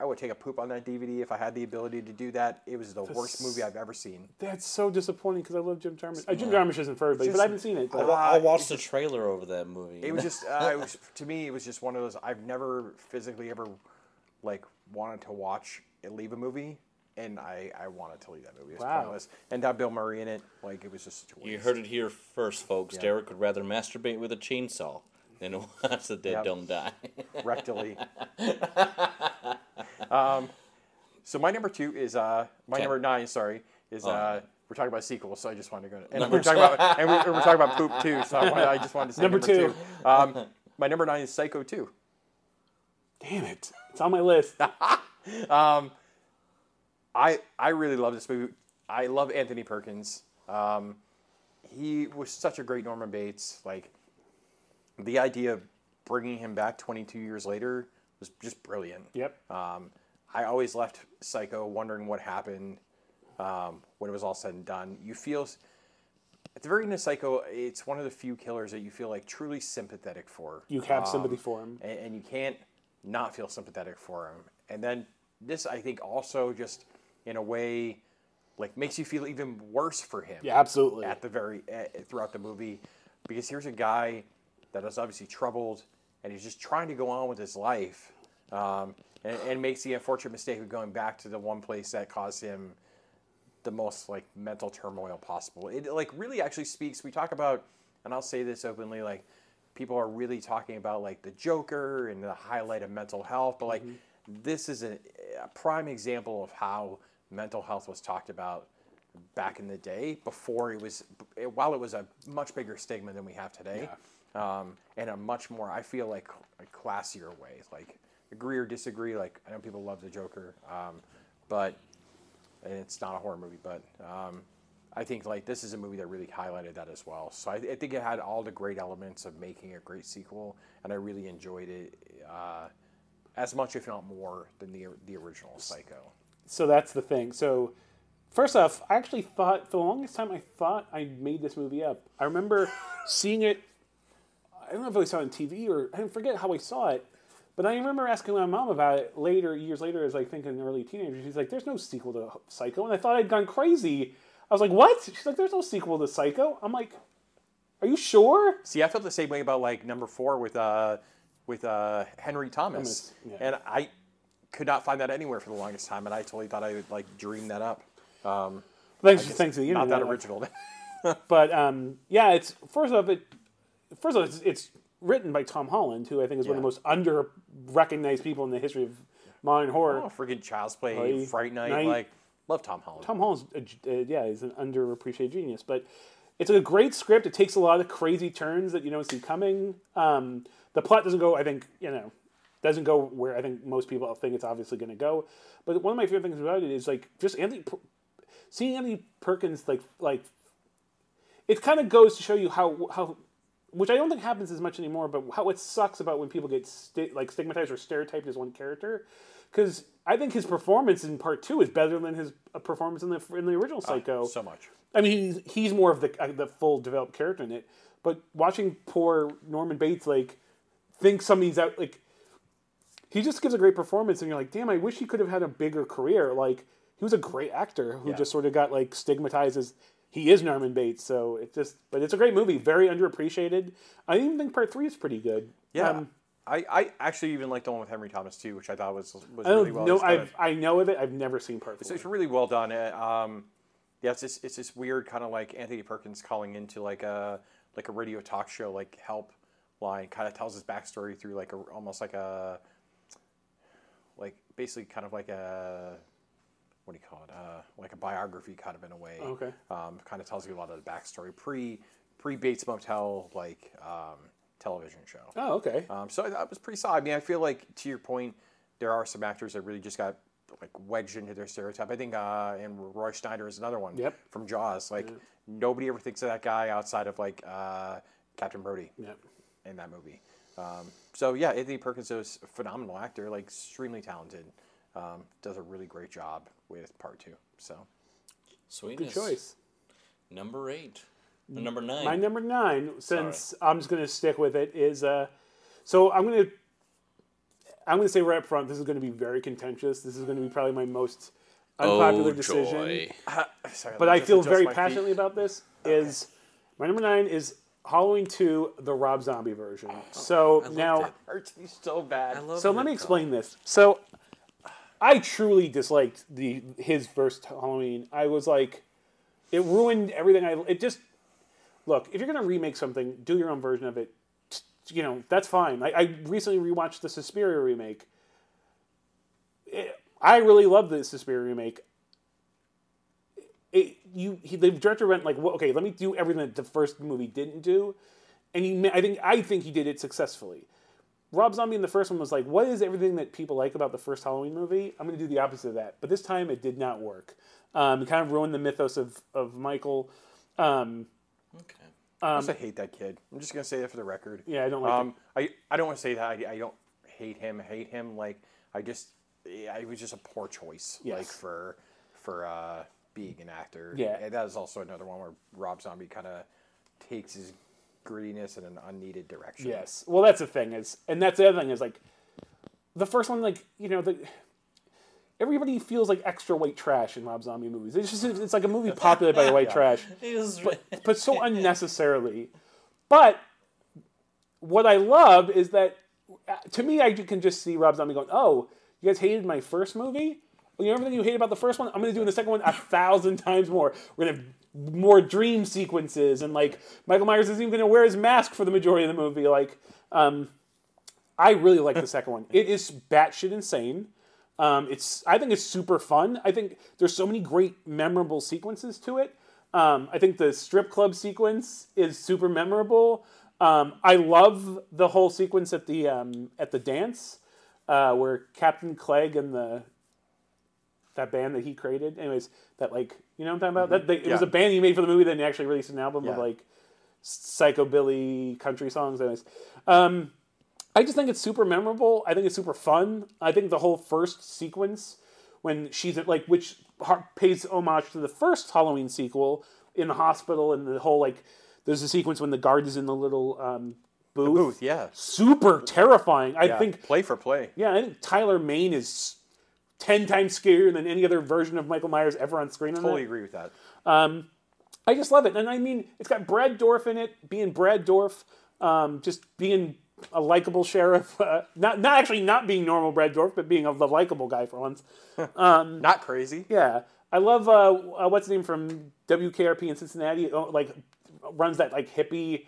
I would take a poop on that DVD if I had the ability to do that. It was the worst movie I've ever seen. That's so disappointing because I love Jim Jarmusch. Uh, Jim Jarmusch isn't for everybody, but I haven't seen it. I'll, But, wa- I'll Uh, watch the trailer over that movie. It was just uh, it was [LAUGHS] to me it was just one of those I've never physically ever like wanted to watch and leave a movie and I, I wanted to leave that movie. It was Wow. pointless. And to have Bill Murray in it, like it was just a waste. You heard it here first, folks. Yeah. Derek would rather masturbate with a chainsaw than watch the dead Yep. don't die. [LAUGHS] rectally. [LAUGHS] um, so my number two is uh, my Okay. number nine. Sorry, is Oh. uh, we're talking about sequels, so I just wanted to go. And we're talking about and we're, we're talking about poop too. So I, wanted, I just wanted to say Number number, two. two. Um, [LAUGHS] my number nine is Psycho two. Damn it! It's on my list. I I really love this movie. I love Anthony Perkins. Um, he was such a great Norman Bates. Like the idea of bringing him back 22 years later was just brilliant. Yep. Um, I always left Psycho wondering what happened um, when it was all said and done. You feel at the very end of Psycho, it's one of the few killers that you feel like truly sympathetic for. You have Um, sympathy for him. and, and you can't not feel sympathetic for him. And then this, I think, also just in a way, like makes you feel even worse for him Yeah, absolutely. at the very uh, throughout the movie, because here's a guy that is obviously troubled and he's just trying to go on with his life, um, and, and makes the unfortunate mistake of going back to the one place that caused him the most like mental turmoil possible. It like really actually speaks. We talk about, and I'll say this openly, like people are really talking about like the Joker and the highlight of mental health, but like this is a, a prime example of how mental health was talked about back in the day before it was while it was a much bigger stigma than we have today um, and a much more i feel like a classier way like agree or disagree like i know people love the joker um, but it's not a horror movie but um, i think like this is a movie that really highlighted that as well so I, I think it had all the great elements of making a great sequel and i really enjoyed it uh, as much if not more than the, the original psycho So that's the thing. So first off, I actually thought for the longest time I thought I made this movie up. I remember seeing it. I don't know if I saw it on TV or I forget how I saw it, but I remember asking my mom about it later, years later, as I think an early teenager. She's like, "There's no sequel to Psycho," and I thought I'd gone crazy. I was like, "What?" She's like, "There's no sequel to Psycho." I'm like, "Are you sure?" See, I felt the same way about like number four with uh, with uh, Henry Thomas, Thomas, yeah. and I could not find that anywhere for the longest time, and I totally thought I would like dream that up. Um, Thanks, thanks to the Not that original. [LAUGHS] But um, yeah, it's first off it. First of all, it's, it's written by Tom Holland, who I think is one of the most under recognized people in the history of modern horror. oh, freaking Child's Play, Play, Fright Night, Night. like love Tom Holland. Tom Holland's a uh, yeah, he's an underappreciated genius, but it's a great script. It takes a lot of crazy turns that you don't see coming. Um, the plot doesn't go, I think, you know, doesn't go where I think most people think it's obviously going to go. But one of my favorite things about it is like just Anthony, seeing Anthony Perkins like like it kind of goes to show you how how which I don't think happens as much anymore, but how it sucks about when people get sti- like stigmatized or stereotyped as one character. Because I think his performance in part two is better than his uh, performance in the in the original Psycho. so much. I mean, he's, he's more of the uh, the full developed character in it. But watching poor Norman Bates like think some of these out like he just gives a great performance, and you're like, damn, I wish he could have had a bigger career. Like he was a great actor who Yeah. just sort of got like stigmatized as he is Norman Bates. So it just, but it's a great movie, very underappreciated. I even think part three is pretty good. Yeah. Um, I, I actually even like the one with Henry Thomas too, which I thought was was I really well. know. done. I've, I know of it. I've never seen part So four. it's really well done. Uh, Um, yeah, it's this, it's this weird kind of like Anthony Perkins calling into like a like a radio talk show like help line. Kind of tells his backstory through like a almost like a like basically kind of like a what do you call it? Uh, like a biography kind of in a way. Okay. Um, kind of tells you a lot of the backstory pre pre Bates Motel like um, television show. Oh, okay. Um, so that was pretty solid. I mean, I feel like to your point, there are some actors that really just got like wedged into their stereotype. I think, uh, and Roy Schneider is another one. Yep. From Jaws, like nobody ever thinks of that guy outside of like uh, Captain Brody yeah. in that movie. Um, so yeah, Anthony Perkins is a phenomenal actor, like extremely talented. Um, does a really great job with part two. So Good choice. Number eight. Or number nine. My number nine, since I'm just going to stick with it, is uh, so I'm going to I'm going to say right up front, this is going to be very contentious. This is going to be probably my most unpopular oh, decision. joy. sorry, but I feel very my feet. passionately about this. Is my number nine is Halloween two, the Rob Zombie version. So now, Hurts me so bad. I love so let me though. explain this. So I truly disliked the his first Halloween. I was like, it ruined everything. I it just look if you're gonna remake something, do your own version of it. You know that's fine. I, I recently rewatched the Suspiria remake. It- I really love the Suspiria remake. It, you he, the director went like, well, okay, let me do everything that the first movie didn't do, and he I think I think he did it successfully. Rob Zombie in the first one was like, what is everything that people like about the first Halloween movie? I'm going to do the opposite of that. But this time it did not work. Um, it kind of ruined the mythos of, of Michael. Um, Okay. I also hate that kid. I'm just gonna say that for the record. yeah, I don't like Um, I, I don't want to say that. I, I don't hate him. Hate him. Like I just, yeah, it was just a poor choice. Yes. Like for for uh, being an actor. Yeah. And that is also another one where Rob Zombie kind of takes his grittiness in an unneeded direction. Yes. Well, that's the thing is, and that's the other thing is like, the first one, like you know, the everybody feels like extra white trash in Rob Zombie movies. It's just it's like a movie populated by the white [LAUGHS] trash, [LAUGHS] was [LAUGHS] but so unnecessarily. But what I love is that uh, to me, I can just see Rob Zombie going, "Oh, you guys hated my first movie." You know everything you hate about the first one. I'm going to do in the second one a thousand times more. We're going to have more dream sequences, and like Michael Myers isn't even going to wear his mask for the majority of the movie. Like, um, I really like the second one. [LAUGHS] It is batshit insane. Um, it's I think it's super fun. I think there's so many great memorable sequences to it. Um, I think the strip club sequence is super memorable. Um, I love the whole sequence at the um, at the dance uh, where Captain Clegg and the that band that he created. Anyways, that like you know what I'm talking about. That they, it was a band he made for the movie. Then he actually released an album of like psychobilly country songs. Anyways, um, I just think it's super memorable. I think it's super fun. I think the whole first sequence when she's at like which pays homage to the first Halloween sequel in the hospital and the whole like there's a sequence when the guard is in the little um, booth. Booth. Yeah. Super terrifying. I yeah. think play for play. yeah, I think Tyler Mane is ten times scarier than any other version of Michael Myers ever on screen. On Totally that. agree with that. I just love it, and I mean, it's got Brad Dourif in it, being Brad Dourif, um, just being a likable sheriff. [LAUGHS] Uh, not not actually not being normal Brad Dourif, but being a the likable guy for once. [LAUGHS] Not crazy. Yeah, I love uh, uh, what's his name from WKRP in Cincinnati. oh, Like runs that like hippie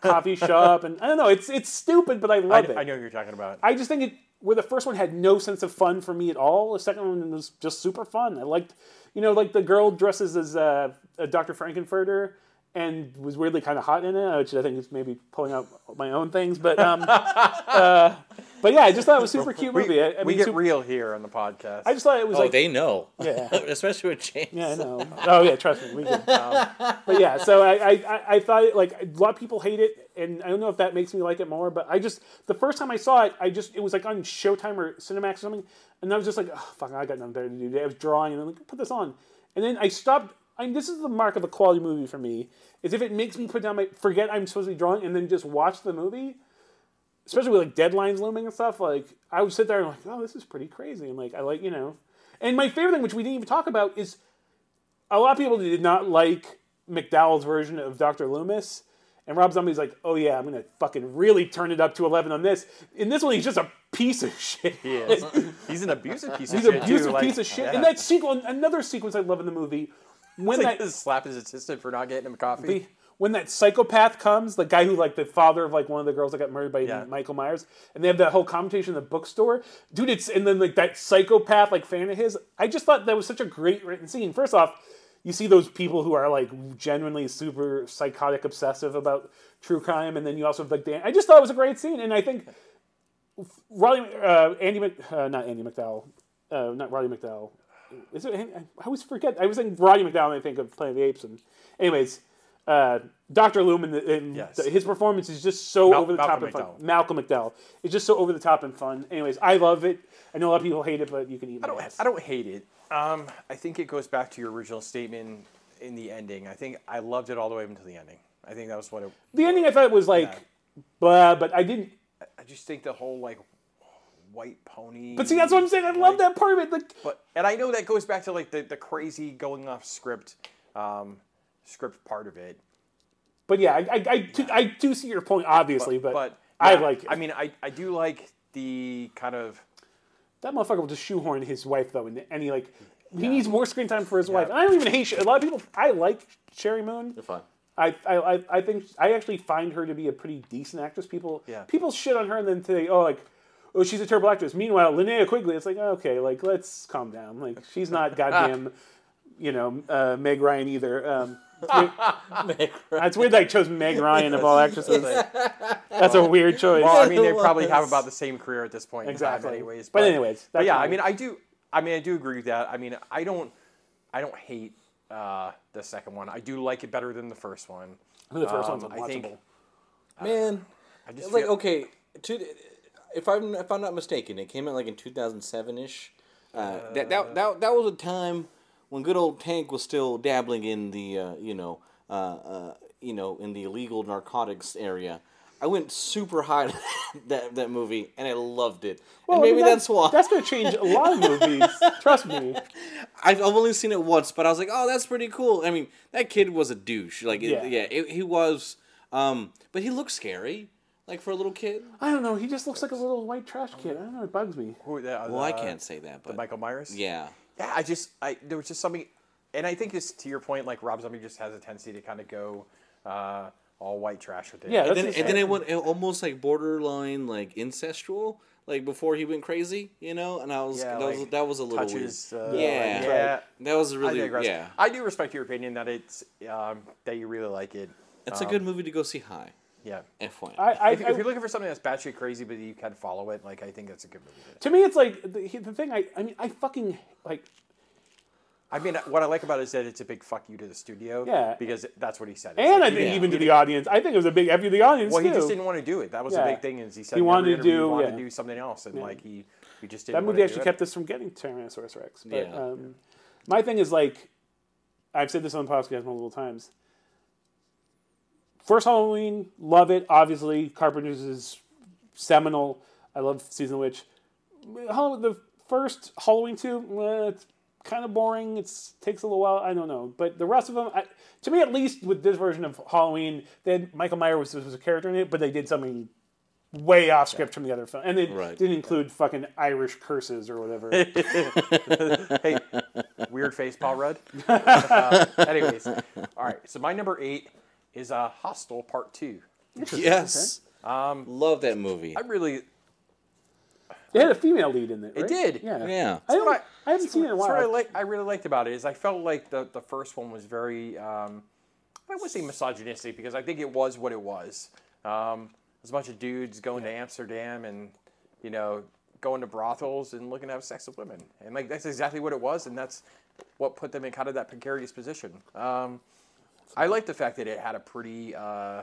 coffee [LAUGHS] shop, and I don't know. It's it's stupid, but I I, love it. I know what you're talking about. I just think it where the first one had no sense of fun for me at all. The second one was just super fun. I liked, you know, like the girl dresses as uh, a Dr. Frank-N-Furter and was weirdly kind of hot in it, which I think is maybe pulling out my own things. But um, [LAUGHS] uh, but yeah, I just thought it was a super cute we movie. I, I we mean, get super- real here on the podcast. I just thought it was Oh, like they know. Yeah. [LAUGHS] Especially with James. yeah, I know. Oh yeah, trust me, we do. [LAUGHS] Um, but yeah, so I, I, I- I thought it, like a lot of people hate it, and I don't know if that makes me like it more. But I just the first time I saw it, I just it was like on Showtime or Cinemax or something, and I was just like, oh, fuck, I got nothing better to do. today. I was drawing, and I'm like, put this on, and then I stopped. I mean, this is the mark of a quality movie for me. Is if it makes me put down my forget I'm supposed to be drawing, and then just watch the movie. Especially with like deadlines looming and stuff, like I would sit there and like, oh, this is pretty crazy, and like I like you know, and my favorite thing, which we didn't even talk about, is a lot of people did not like McDowell's version of Dr. Loomis. And Rob Zombie's like, oh yeah, I'm gonna fucking really turn it up to eleven on this. In this one, he's just a piece of shit. he is. [LAUGHS] He's an abusive piece of He's shit. He's an abusive too. like, piece of shit. yeah. And that sequence, another sequence I love in the movie, when like that [LAUGHS] slap his assistant for not getting him coffee. the- when that psychopath comes, the guy who like the father of like one of the girls that got murdered by Yeah. Michael Myers, and they have that whole conversation in the bookstore, dude. It's and then like that psychopath like fan of his. I just thought that was such a great written scene. First off, you see those people who are like genuinely super psychotic obsessive about true crime, and then you also have like Dan. I just thought it was a great scene, and I think Roddy, uh, Andy, Mc, uh, not Andy McDowell, uh, not Roddy McDowell. Is it? I always forget. I was thinking Roddy McDowell. And I think of Planet of the Apes, and anyways, uh, Doctor Lumen. And Yes. his performance is just so Mal- over the top Malcolm and fun. Malcolm McDowell. It's just so over the top and fun. Anyways, I love it. I know a lot of people hate it, but you can eat I don't, ass. I don't hate it. Um, I think it goes back to your original statement in the ending. I think I loved it all the way up until the ending. I think that was what it. The ending I thought was like, blah, but I didn't. I just think the whole like white pony. But see, that's what I'm saying. I love that part of it. Like, But and I know that goes back to like the, the crazy going off script, um, script part of it. but yeah, I, I, I, do, I do see your point, obviously, but, But I yeah, like it. I mean, I, I do like the kind of That motherfucker will just shoehorn his wife though into any like. He needs more screen time for his wife. And I don't even hate. A lot of people. I like Sheri Moon. They're fine. I, I, I- I think I actually find her to be a pretty decent actress. People Yeah. people shit on her and then say, oh, like, oh, she's a terrible actress. Meanwhile, Linnea Quigley, it's like, okay, like, let's calm down. Like, she's not [LAUGHS] goddamn, you know, uh, Meg Ryan either. Um, [LAUGHS] it's, weird, it's weird that I chose Meg Ryan of all [LAUGHS] actresses. That's a weird choice. Well, I mean, they probably have about the same career at this point. Exactly. anyways. But anyways, but yeah, I mean, I do. I mean, I do agree with that. I mean, I don't. I don't hate uh, the second one. I do like it better than the first one. I mean the first one's um, I think- unwatchable. Man, I just like feel- okay, to, if I'm if I'm not mistaken, it came out like in 2007 ish. Uh, that, that that that was a time when good old Tank was still dabbling in the uh, you know uh, uh, you know in the illegal narcotics area. I went super high [LAUGHS] that that movie and I loved it. Well, and I maybe mean, that's why That's going to change a lot of movies. [LAUGHS] Trust me. I've I've only seen it once, but I was like, oh, that's pretty cool. I mean, that kid was a douche. Like, it- Yeah. yeah, it, he was. Um, but he looked scary, like for a little kid. I don't know. He just looks like a little white trash kid. I don't know. It bugs me. Who, the, Well, I can't say that, but Michael Myers. yeah. Yeah, I just I there was just something, and I think it's to your point. Like Rob Zombie just has a tendency to kind of go uh, all white trash with it. Yeah, And that's then, and then it went almost like borderline like incestual, like before he went crazy, you know. And I was Yeah, that was like that was a little touches. weird. Uh, Yeah. yeah. That was I really digress. yeah. I do respect your opinion that it's um, that you really like it. It's a good movie to go see high. Yeah. FYI. I, I, If, if you're looking for something that's batshit crazy, but you can follow it, like I think that's a good movie. To to me, it's like the, the thing. I, I mean, I fucking like. I mean, what I like about it is that it's a big fuck you to the studio. Yeah. Because that's what he said. It's And I think he- even to the audience, I think it was a big F you to the audience Well, too. he just didn't want to do it. That was Yeah. the big thing. Is he said He wanted to do- he wanted yeah. to do something else, and like he, he just didn't. that wanna movie do actually it. kept us from getting Tyrannosaurus Rex. But Yeah. um, my thing is like, I've said this on the podcast multiple times. First Halloween, love it. Obviously, Carpenter's is seminal. I love Season of the Witch. The first Halloween two, eh, it's kind of boring. It takes a little while. I don't know, but the rest of them, I, to me at least, with this version of Halloween, then Michael Myers was, was a character in it, but they did something way off script from the other film, and they Right. didn't include fucking Irish curses or whatever. [LAUGHS] hey, weird face, Paul Rudd. [LAUGHS] Uh, anyways, all right. So my number eight is uh, Hostel Part Two. yes. Um, Love that movie. I really, They had a female lead in it. It did. Yeah. Yeah. I, don't, what I, haven't seen it in a that's what I like. I really liked about it is I felt like the the first one was very. Um, I wouldn't say misogynistic because I think it was what it was. Um, it was a bunch of dudes going to Amsterdam and you know going to brothels and looking to have sex with women, and like that's exactly what it was, and that's what put them in kind of that precarious position. Um, I like the fact that it had a pretty uh,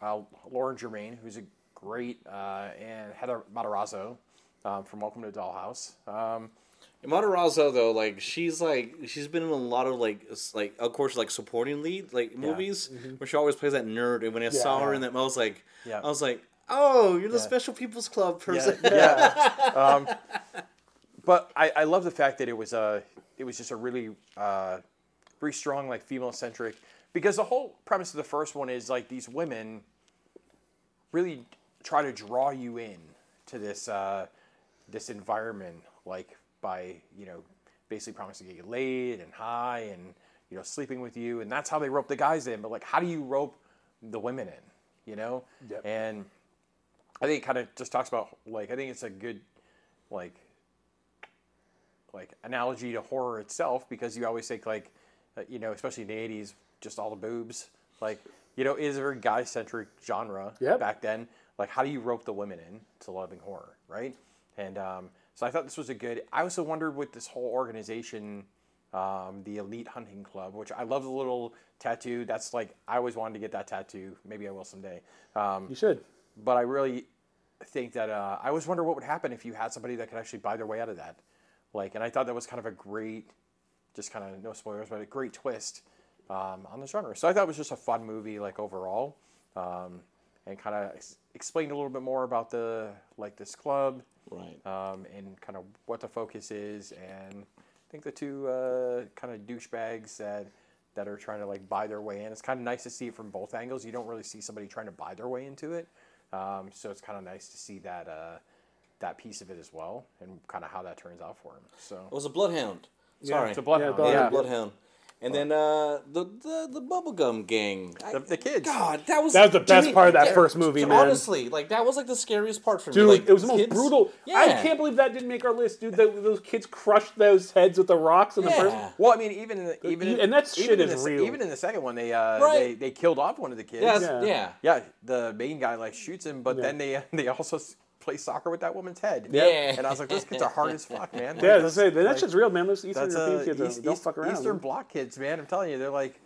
uh, Lauren German, who's a great, uh, and Heather Matarazzo um, from Welcome to Dollhouse. Um, Matarazzo though, like she's like she's been in a lot of like like of course like supporting lead like movies where she always plays that nerd. And when I saw her in that, I was like, Yeah. I was like, oh, you're the Yeah. Special People's Club person. yeah. [LAUGHS] um, but I, I love the fact that it was a it was just a really uh, very strong like female centric because the whole premise of the first one is like these women really try to draw you in to this uh, this environment like by you know basically promising to get you laid and high and you know sleeping with you. And that's how they rope the guys in. But like how do you rope the women in you know? Yep. and I think it kind of just talks about like I think it's a good like like analogy to horror itself because you always think like uh, you know especially in the 80s just all the boobs like you know it is a very guy centric genre Yep. back then like how do you rope the women in to loving horror right and um, so I thought this was a good I also wondered with this whole organization um, the elite hunting club which I love the little tattoo that's like I always wanted to get that tattoo maybe I will someday um, You should. but I really think that uh, I always wonder what would happen if you had somebody that could actually buy their way out of that. Like, and I thought that was kind of a great, just kind of no spoilers, but a great twist um, on the genre. So I thought it was just a fun movie, like overall, um, and kind of ex- explained a little bit more about the like this club Right. um, and kind of what the focus is, and I think the two uh, kind of douchebags that that are trying to like buy their way in. It's kind of nice to see it from both angles. You don't really see somebody trying to buy their way into it, um, so it's kind of nice to see that uh, that piece of it as well, and kind of how that turns out for him. So It was a bloodhound. Sorry, it's a bloodhound. Yeah, Yeah, bloodhound. Bloodhound. And then uh, the the the bubblegum gang. I- The, the kids. God, that was That was the to best me- part of that yeah, first movie, man. Honestly, like that was like the scariest part for Dude, me. Like, it was the most kids- brutal. Yeah. I can't believe that didn't make our list, dude. That, those kids crushed those heads with the rocks in the first. Yeah. Well, I mean, even in the, even and that shit is the, real. Even in the second one, they uh, Right. they they killed off one of the kids. Yeah. yeah. Yeah, the main guy like shoots him, but Yeah. then they [LAUGHS] they also s- play soccer with that woman's head. Yeah. and I was like, those kids are hard as fuck, man. [LAUGHS] Yeah, Like, that's it. That like, shit's real, man. Those Eastern European uh, kids are- East, don't East- fuck around. Eastern Bloc kids, man. I'm telling you, they're like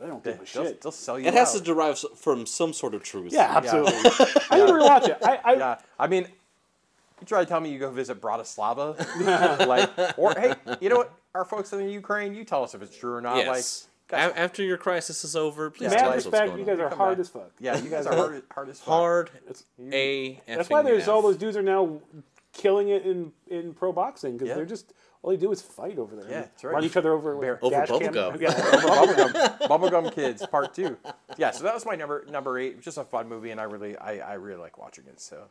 they don't they, give a shit. they'll sell you. It has to derive from some sort of truth. Yeah, absolutely. [LAUGHS] I need to rewatch it. I, I Yeah, I mean, you try to tell me you go visit Bratislava, [LAUGHS] like, or hey, you know what? Our folks in the Ukraine, you tell us if it's true or not. Yes. Like, guys, A- after your crisis is over, please Yeah, tell mad us what's respect. going You guys on. are Come hard back. as fuck. yeah, you [LAUGHS] guys are hard, hard as fuck. Hard. A. That's why there's effing all those dudes are now killing it in in pro boxing because Yeah. they're just all they do is fight over there. Yeah, that's right. Run each other over with Bear- Over dash cam- bubblegum. Yeah. [LAUGHS] bubblegum, bubblegum kids part two. Yeah, so that was my number number eight. Just a fun movie, and I really, I, I really like watching it. So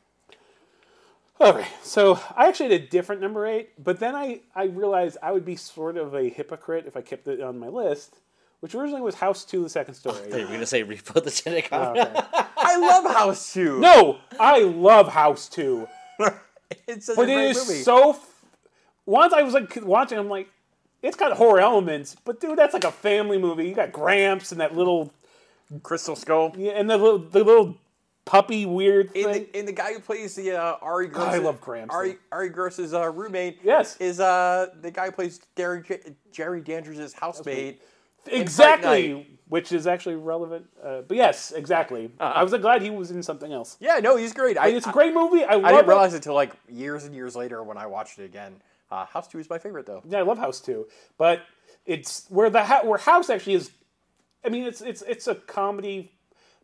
Okay, so I actually had a different number eight, but then I, I realized I would be sort of a hypocrite if I kept it on my list, which originally was House 2, the second story. You're gonna say reboot the Titanic? Oh, okay. [LAUGHS] I love House Two. No, I love House 2, [LAUGHS] it's such but a it great is movie. so. F- Once I was like watching, I'm like, it's got horror elements, but dude, that's like a family movie. You got Gramps and that little, Crystal Skull. yeah, and the little, the little puppy weird And thing. the, and the guy who plays the uh, Arye Gross, I love Gramps, Arye. Arye Gross's uh, roommate. Yes. is uh the guy who plays Jerry Jerry Dandridge's housemate. Exactly, which is actually relevant. Uh, but yes, exactly. I was glad he was in something else. Yeah, no, he's great. I, it's a great movie. I, I, love didn't it. realize it until like years and years later when I watched it again. Uh, House Two is my favorite though. Yeah, I love House Two, but it's where the ha- where House actually is. I mean, it's it's it's a comedy,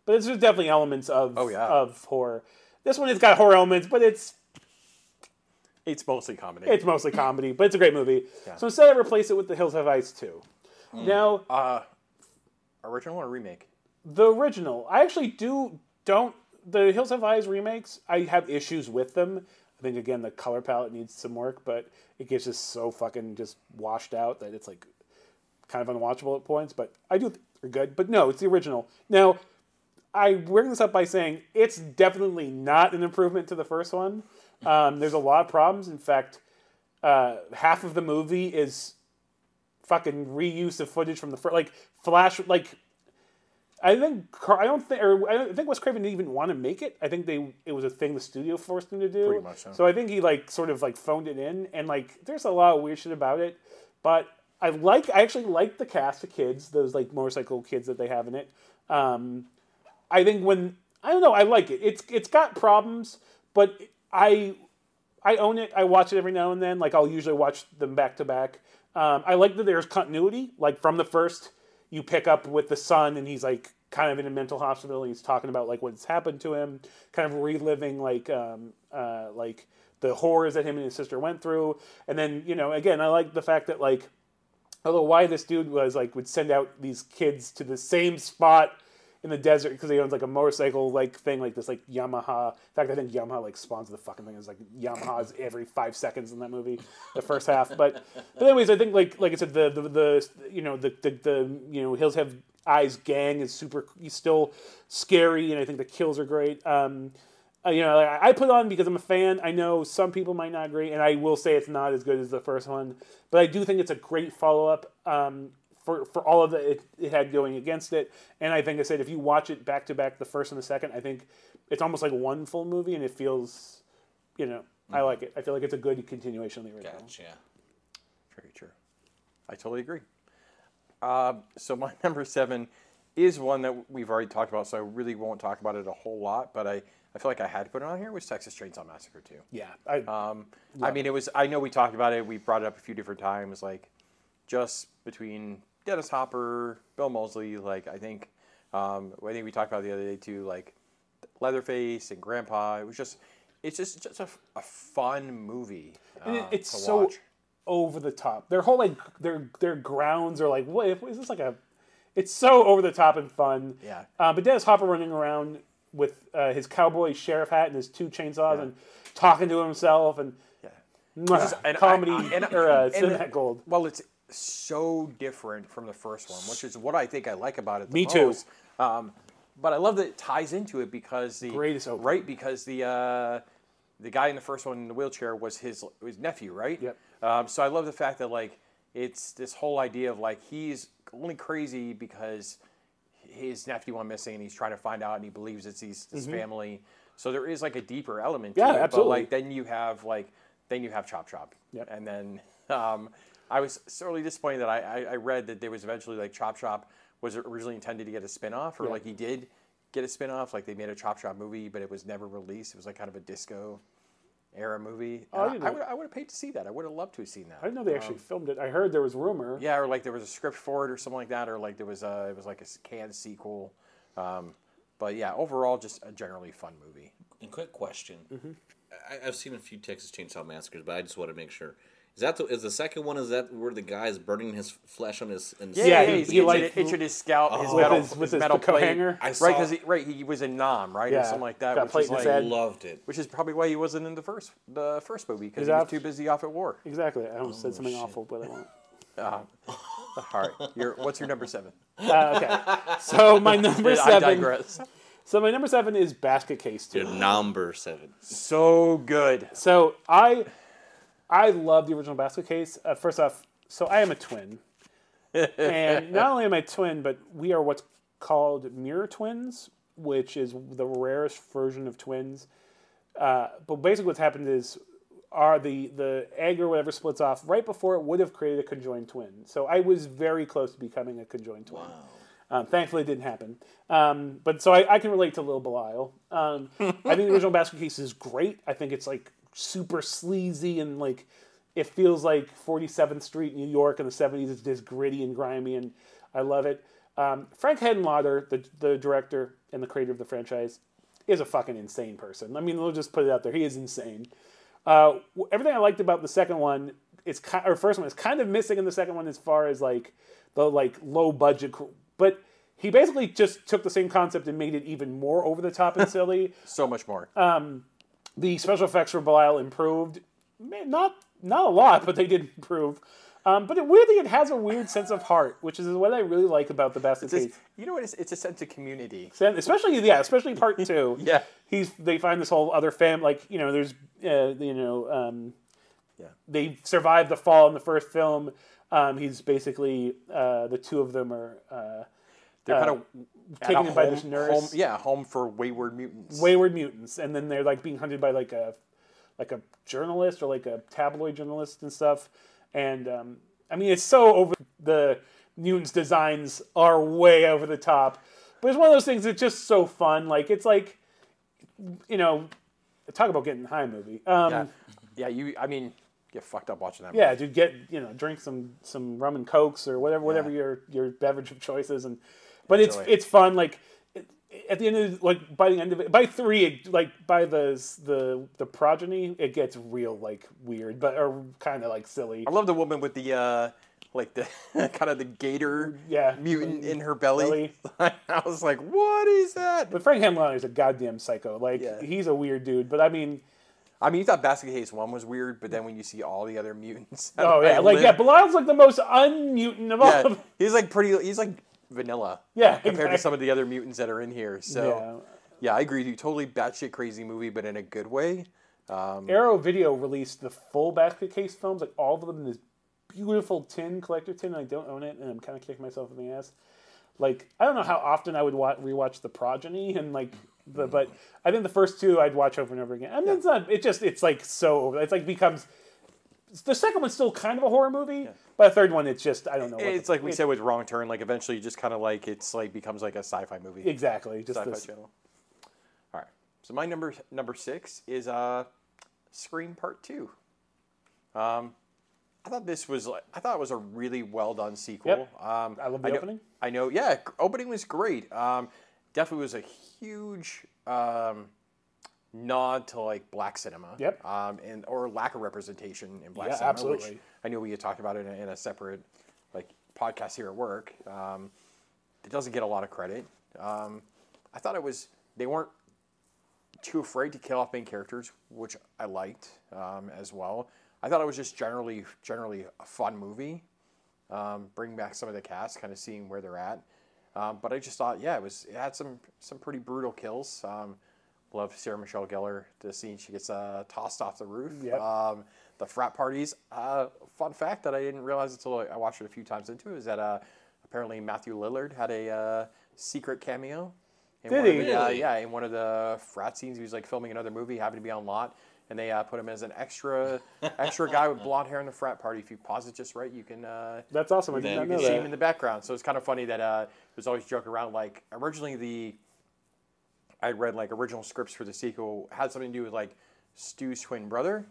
but there's definitely elements of Oh, yeah. of horror. This one has got horror elements, but it's It's mostly comedy. it's mostly comedy. But it's a great movie. Yeah. So instead, I replace it with The Hills Have Eyes too. Now uh, original or remake? the original, I actually do don't the Hills Have Eyes remakes. I have issues with them. I think again the color palette needs some work, but it gets just so fucking just washed out that it's like kind of unwatchable at points. But I do think they're good. But no, it's the original. Now I bring this up by saying it's definitely not an improvement to the first one. Um, there's a lot of problems. In fact, uh, half of the movie is fucking reuse of footage from the first, like flash, like I think I don't think or I think Wes Craven didn't even want to make it. I think they it was a thing the studio forced him to do. Pretty much so. I think he like sort of like phoned it in and like there's a lot of weird shit about it. But I like I actually like the cast of kids, those like motorcycle kids that they have in it. Um, I think when I don't know, I like it. It's it's got problems, but I I own it. I watch it every now and then. Like I'll usually watch them back to back. Um, I like that there's continuity. Like from the first, you pick up with the son, and he's like kind of in a mental hospital. And he's talking about like what's happened to him, kind of reliving like um, uh, like the horrors that him and his sister went through. And then you know, again, I like the fact that like although why this dude was like would send out these kids to the same spot in the desert because he owns like a motorcycle like thing like this like Yamaha. In fact, I think Yamaha like spawns the fucking thing. It's like Yamaha's every five seconds in that movie, the first half. But but anyways, I think like like I said, the the, the you know the, the the you know Hills Have Eyes gang is super. He's still scary, and I think the kills are great. Um, uh, you know, I, I put on because I'm a fan. I know some people might not agree, and I will say it's not as good as the first one, but I do think it's a great follow up um, for for all of the it, it had going against it. And I think I said if you watch it back to back, the first and the second, I think it's almost like one full movie, and it feels, you know, I like it. I feel like it's a good continuation of the original. Gotcha. Very true. I totally agree. Uh, so my [LAUGHS] number seven is one that we've already talked about, so I really won't talk about it a whole lot. But I, I feel like I had to put it on here. Was Texas Chainsaw Massacre too. Yeah, I, Um, I mean, it was. I know we talked about it. We brought it up a few different times. Like, just between Dennis Hopper, Bill Moseley. Like, I think, um, I think we talked about it the other day too. Like, Leatherface and Grandpa. It was just, it's just just a, a fun movie. Uh, And it- it's so watch. over the top. Their whole like their their grounds are like what is this like a? It's so over the top and fun. Yeah. Uh, but Dennis Hopper running around with uh, his cowboy sheriff hat and his two chainsaws, Yeah. and talking to himself and mwah, and comedy I- and- or uh, and- cinematic gold. Well, it's so different from the first one, which is what I think I like about it. The Me too. Um, but I love that it ties into it because the Greatest opening. right because the uh, the guy in the first one in the wheelchair was his his nephew, right? Yep. Um, so I love the fact that like it's this whole idea of like he's only crazy because his nephew went missing and he's trying to find out and he believes it's his, his family. So there is like a deeper element to Mm-hmm. Yeah, it. absolutely. But like then you have like then you have Chop Chop. Yep. And then um, I was sorely disappointed that I, I, I read that there was eventually like Chop Chop was originally intended to get a spin off or Yeah. like he did get a spin off. Like they made a Chop Chop movie, but it was never released. It was like kind of a disco era movie. Oh, I I, would I would have paid to see that. I would have loved to have seen that. I didn't know they actually filmed it. I heard there was rumor. Yeah, or like there was a script for it or something like that, or like there was a it was like a s- canned sequel. Um, but yeah, overall, just a generally fun movie. And quick question: Mm-hmm. I, I've seen a few Texas Chainsaw Massacres, but I just want to make sure. Is that the, is the second one? Is that where the guy is burning his flesh on his? In Yeah, yeah, he- he's he, like- itching his scalp, his With metal, his- with his his metal plate. hanger? I right? Because he, right, he was in Nam, right, Yeah, or something like that, got which plate is in his like, head. loved it. which is probably why he wasn't in the first the first movie because He's he was off- too busy off at war. Exactly. I almost said something awful, but I won't. [LAUGHS] Uh, all right, your, what's your number seven? Uh, okay. So my [LAUGHS] number I seven. digress. So my number seven is Basket Case Two. Your number seven. So good. So I, I love the original Basket Case. Uh, first off, so I am a twin, [LAUGHS] and not only am I a twin, but we are what's called mirror twins, which is the rarest version of twins. Uh, but basically, what's happened is, are the the egg or whatever splits off right before it would have created a conjoined twin. So I was very close to becoming a conjoined twin. Um, thankfully, it didn't happen. Um, but so I, I can relate to Lil Belial. Um, I think the original Basket Case is great. I think it's like super sleazy and like it feels like 47th Street, New York in the 70s. It's just gritty and grimy, and I love it. Um, Frank Henenlotter, the the director and the creator of the franchise, is a fucking insane person. I mean, we'll just put it out there. He is insane. Uh, everything I liked about the second one is ki- or first one is kind of missing in the second one as far as like the like low budget, but he basically just took the same concept and made it even more over the top and [LAUGHS] silly. So much more. The special effects for Belial improved, not not a lot, but they did improve. Um, but it, weirdly, it has a weird sense of heart, which is what I really like about the Basket It's- Case. you know what? It's, it's a sense of community. Sen- especially yeah, especially part [LAUGHS] two. Yeah. he's they find this whole other fam like you know there's uh, you know um, Yeah. they survived the fall in the first film. Um, he's basically uh, the two of them are uh, They're kind of taken in by this nurse. Home, yeah, home for wayward mutants. wayward mutants, and then they're like being hunted by like a like a journalist or like a tabloid journalist and stuff. And um, I mean, it's so over the mutants' designs are way over the top, but it's one of those things that's just so fun. Like it's like you know, talk about getting high movie. Um, yeah. yeah, you. I mean, get fucked up watching that. yeah, movie. dude, get you know, drink some some rum and cokes or whatever whatever Yeah. your your beverage of choice is, and but it's it's fun. Like at the end of like by the end of it, by three, it, like by the the the progeny, it gets real like weird, but or kind of like silly. I love the woman with the uh, like the [LAUGHS] kind of the gator Yeah. mutant in her belly. Belly. [LAUGHS] I was like, what is that? But Frank Hamlin is a goddamn psycho. Like Yeah. he's a weird dude. But I mean, I mean, you thought Basket Case one was weird, but then when you see all the other mutants, [LAUGHS] oh yeah, like live- yeah, Belial's like the most unmutant of all. yeah, of them. he's like pretty. He's like vanilla. Yeah, compared to some of the other mutants that are in here. So Yeah. yeah, I agree. with You totally batshit crazy movie, but in a good way. Um, Arrow Video released the full Basket Case films, like all of them in this beautiful tin, collector tin. and I don't own it, and I'm kind of kicking myself in the ass. Like I don't know how often I would wa- rewatch the Progeny and like the, but I think the first two I'd watch over and over again. I mean, it's not. It just it's like so. It's like becomes. The second one's still kind of a horror movie, but the third one it's just I don't know. what It's the- like we it- said with Wrong Turn. Like eventually, you just kind of like it's like becomes like a sci-fi movie. exactly just Sci-Fi this. channel. All right. So my number number six is uh, Scream Part Two. Um, I thought this was like I thought it was a really well done sequel. Yep. Um, I love the know, opening. I know. Yeah, opening was great. Um, definitely was a huge um, nod to like black cinema. Yep. Um, and or lack of representation in black Yeah, cinema. absolutely. Which I know we had talked about it in a, in a separate like podcast here at work. Um, it doesn't get a lot of credit. Um, I thought it was they weren't too afraid to kill off main characters, which I liked um, as well. I thought it was just generally generally a fun movie. Um, bring back some of the cast, kind of seeing where they're at. Um, but I just thought, yeah, it was it had some some pretty brutal kills. Um, love Sarah Michelle Gellar. The scene she gets uh, tossed off the roof. Yep. The frat parties. Uh, fun fact that I didn't realize until I watched it a few times into it is that uh, apparently Matthew Lillard had a uh, secret cameo. In Did one of he? the, uh, yeah, in one of the frat scenes, he was like filming another movie, happened to be on lot, and they uh, put him as an extra [LAUGHS] extra guy with blonde hair in the frat party. If you pause it just right, you can uh, That's awesome. I didn't you know you see him in the background. So it's kind of funny that uh, there's always joke around. Like originally, the I read like original scripts for the sequel had something to do with like Stu's twin brother,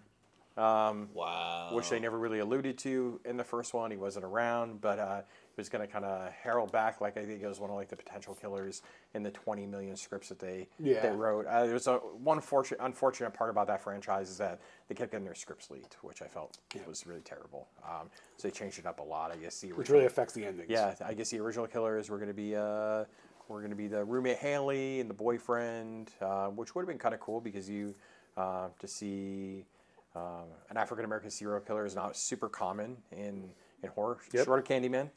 um, Wow. which they never really alluded to in the first one. He wasn't around, but uh, he was going to kind of herald back. Like I think it was one of like the potential killers in the 20 million scripts that they Yeah. they wrote. Uh, there was a one fortunate, unfortunate part about that franchise is that they kept getting their scripts leaked, which I felt was really terrible. Um, so they changed it up a lot. I guess the Which really affects the endings. yeah, I guess the original killers were going to be uh, were going to be the roommate Haley and the boyfriend, uh, which would have been kind of cool because you uh, to see um, an African American serial killer is not super common in in horror. Yep. Short of Candyman.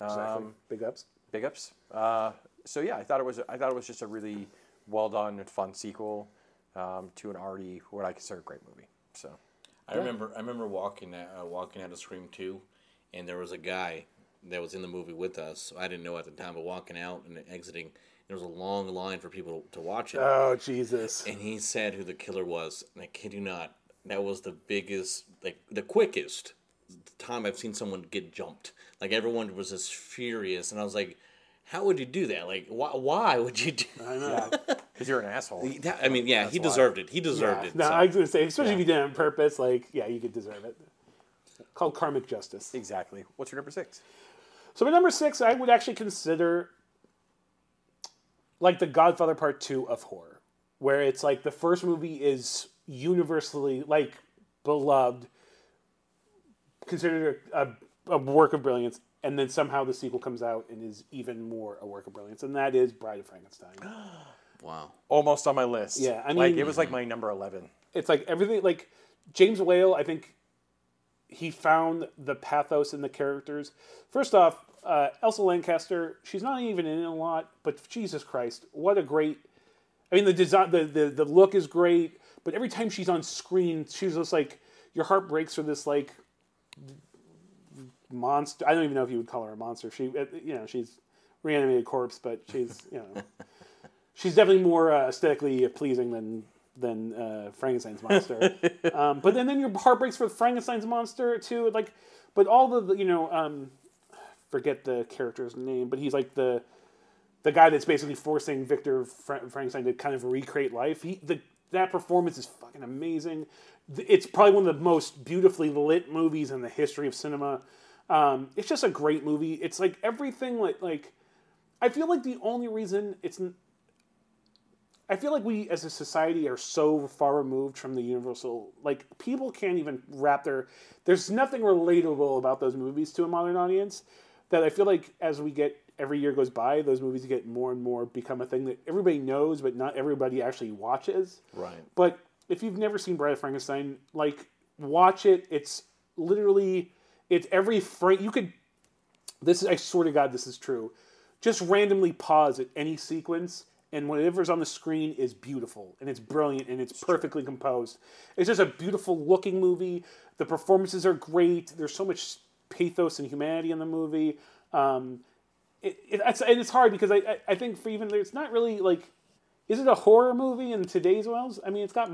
Exactly. Um, Big ups. big ups. Uh, so yeah, I thought it was I thought it was just a really well done and fun sequel um, to an already what I consider a great movie. So I remember I remember walking at, uh, walking out of Scream Two, and there was a guy that was in the movie with us. I didn't know at the time, but walking out and exiting, there was a long line for people to watch it. Oh Jesus. and he said who the killer was. And I kid you not, that was the biggest, like the quickest time I've seen someone get jumped. Like everyone was just furious, and I was like, "How would you do that? Like, why? Why would you do?" I know. because you're an asshole. That, I mean, yeah, he why. deserved it. He deserved Yeah. it. No, so. I was gonna say, especially if you did it on purpose, like, yeah, you could deserve it. Called karmic justice. Exactly. What's your number six? So my number six, I would actually consider like the Godfather Part Two of horror, where it's like the first movie is universally like beloved, considered a, a, a work of brilliance, and then somehow the sequel comes out and is even more a work of brilliance, and that is Bride of Frankenstein. [GASPS] wow. Almost on my list. Yeah, I like mean- it was like my number eleven. it's like everything like James Whale, I think he found the pathos in the characters. First off, uh, Elsa Lanchester, she's not even in it a lot, but Jesus Christ, what a great I mean the design the, the, the look is great, but every time she's on screen, she's just like your heart breaks for this like monster. I don't even know if you would call her a monster. She, uh, you know, she's reanimated corpse, but she's, [LAUGHS] you know, she's definitely more uh, aesthetically pleasing than than uh, Frankenstein's monster. [LAUGHS] um, but then, then your heart breaks for Frankenstein's monster too. Like, but all the, the you know, um, forget the character's name, but he's like the the guy that's basically forcing Victor Fra- Frankenstein to kind of recreate life. He the that performance is fucking amazing. It's probably one of the most beautifully lit movies in the history of cinema. Um, it's just a great movie. It's like everything like like I feel like the only reason it's I feel like we as a society are so far removed from the universal like people can't even wrap their there's nothing relatable about those movies to a modern audience that I feel like as we get every year goes by those movies get more and more become a thing that everybody knows but not everybody actually watches. Right. But if you've never seen Bride of Frankenstein, like watch it. It's literally it's every frame you could. This is I swear to God, this is true. Just randomly pause at any sequence, and whatever's on the screen is beautiful and it's brilliant and it's perfectly composed. It's just a beautiful looking movie. The performances are great. There's so much pathos and humanity in the movie. Um, it, it, it's, and it's hard because I, I, I think for even it's not really like is it a horror movie in today's world? I mean, it's got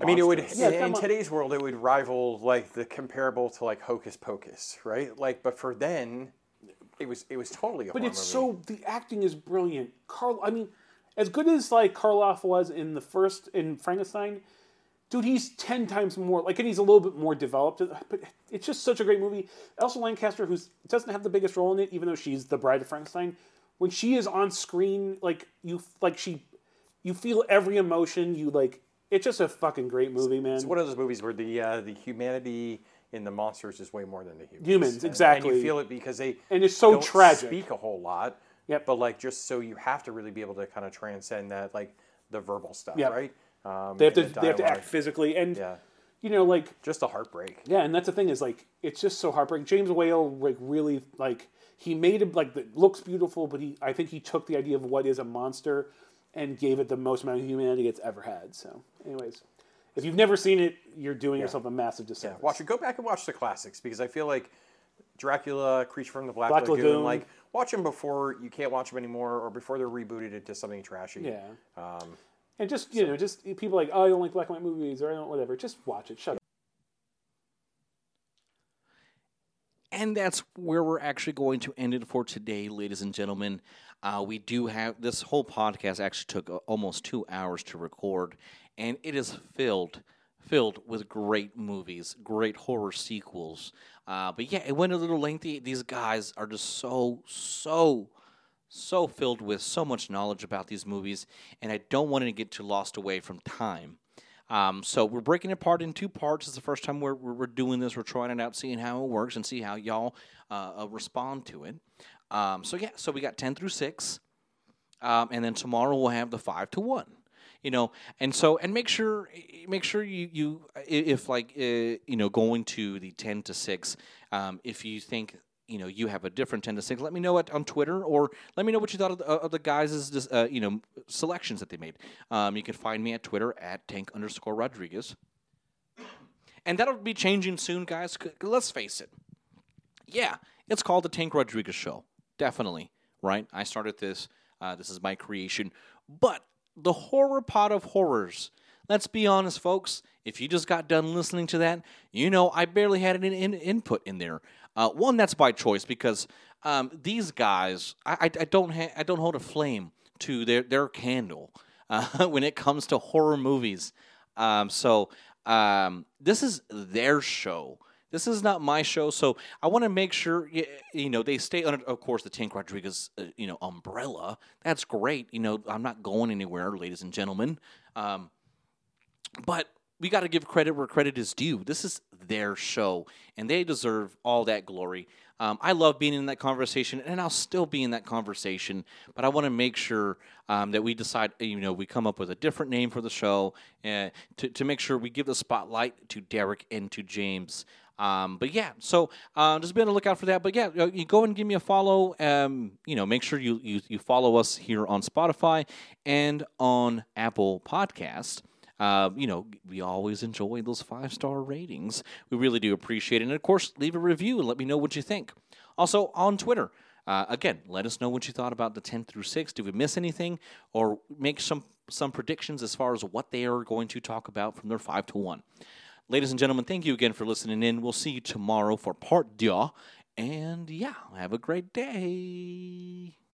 I mean, it would Yeah, in, in today's world, it would rival like the comparable to like Hocus Pocus, right? Like, but for then, it was it was totally a But it's movie. so the acting is brilliant. Carl, I mean, as good as like Karloff was in the first in Frankenstein, dude, he's ten times more like, and he's a little bit more developed. But it's just such a great movie. Elsa Lanchester, who doesn't have the biggest role in it, even though she's the bride of Frankenstein, when she is on screen, like you, like she, you feel every emotion. You like, it's just a fucking great movie, man. It's one of those movies where the uh, the humanity in the monsters is way more than the humans. Humans, And- And exactly. you feel it because they And it's so don't tragic. Speak a whole lot. Yep. But like, just so you have to really be able to kind of transcend that, like the verbal stuff, Yeah. right? Um, They have to the they have to act physically, and Yeah, you know, like just a heartbreak. yeah, and that's the thing is like it's just so heartbreaking. James Whale like really like he made it like it looks beautiful, but he I think he took the idea of what is a monster and gave it the most amount of humanity it's ever had. So, anyways, if you've never seen it, you're doing yourself a massive disservice. Yeah, watch it. Go back and watch the classics because I feel like Dracula, Creature from the Black, Black Lagoon, Lagoon. like watch them before you can't watch them anymore, or before they're rebooted into something trashy. Yeah. Um, And just you know, just people like, oh, I don't like black and white movies, or I don't whatever. Just watch it. Shut up. And that's where we're actually going to end it for today, ladies and gentlemen. Uh, we do have this whole podcast actually took uh, almost two hours to record, and it is filled filled with great movies, great horror sequels. Uh, but yeah, it went a little lengthy. These guys are just so so so filled with so much knowledge about these movies, and I don't want to get too lost away from time. Um, so we're breaking it apart in two parts. It's the first time we're, we're, doing this. We're trying it out, seeing how it works, and see how y'all uh, uh, respond to it. Um, so yeah, so we got ten through six, um, and then tomorrow we'll have the five to one. You know, and so and make sure make sure you you if like uh, you know going to the ten to six, um, if you think you know you have a different 10 to 6 let me know it on twitter or let me know what you thought of the, of the guys' uh, you know selections that they made. Um, you can find me at twitter at tank underscore rodriguez. And that'll be changing soon guys. let's face it. Yeah it's called the tank rodriguez show. Definitely right? I started this uh, this is my creation. But the horror pot of horrors let's be honest folks if you just got done listening to that you know i barely had an in- input in there uh, one that's by choice because um, these guys i, I, I don't ha- i don't hold a flame to their, their candle [LAUGHS] uh, when it comes to horror movies um, so um, this is their show this is not my show, so I want to make sure you, you know they stay under, of course, the Tank Rodriguez uh, you know umbrella. That's great. You know, I'm not going anywhere, ladies and gentlemen. Um, but we got to give credit where credit is due. This is their show, and they deserve all that glory. Um, I love being in that conversation, and I'll still be in that conversation. But I want to make sure um, that we decide, you know, we come up with a different name for the show uh, to to make sure we give the spotlight to Derek and to James. Um, but yeah, so uh, just be on the lookout for that. But yeah, uh, you go and give me a follow. Um, you know, make sure you, you you follow us here on Spotify and on Apple Podcast. Uh, you know, we always enjoy those five star ratings. We really do appreciate it. And of course, leave a review and let me know what you think. Also on Twitter. Uh, again, let us know what you thought about the 10 through 6. Did we miss anything? Or make some some predictions as far as what they are going to talk about from their 5 to 1. Ladies and gentlemen, thank you again for listening in. We'll see you tomorrow for part deux. And yeah, have a great day.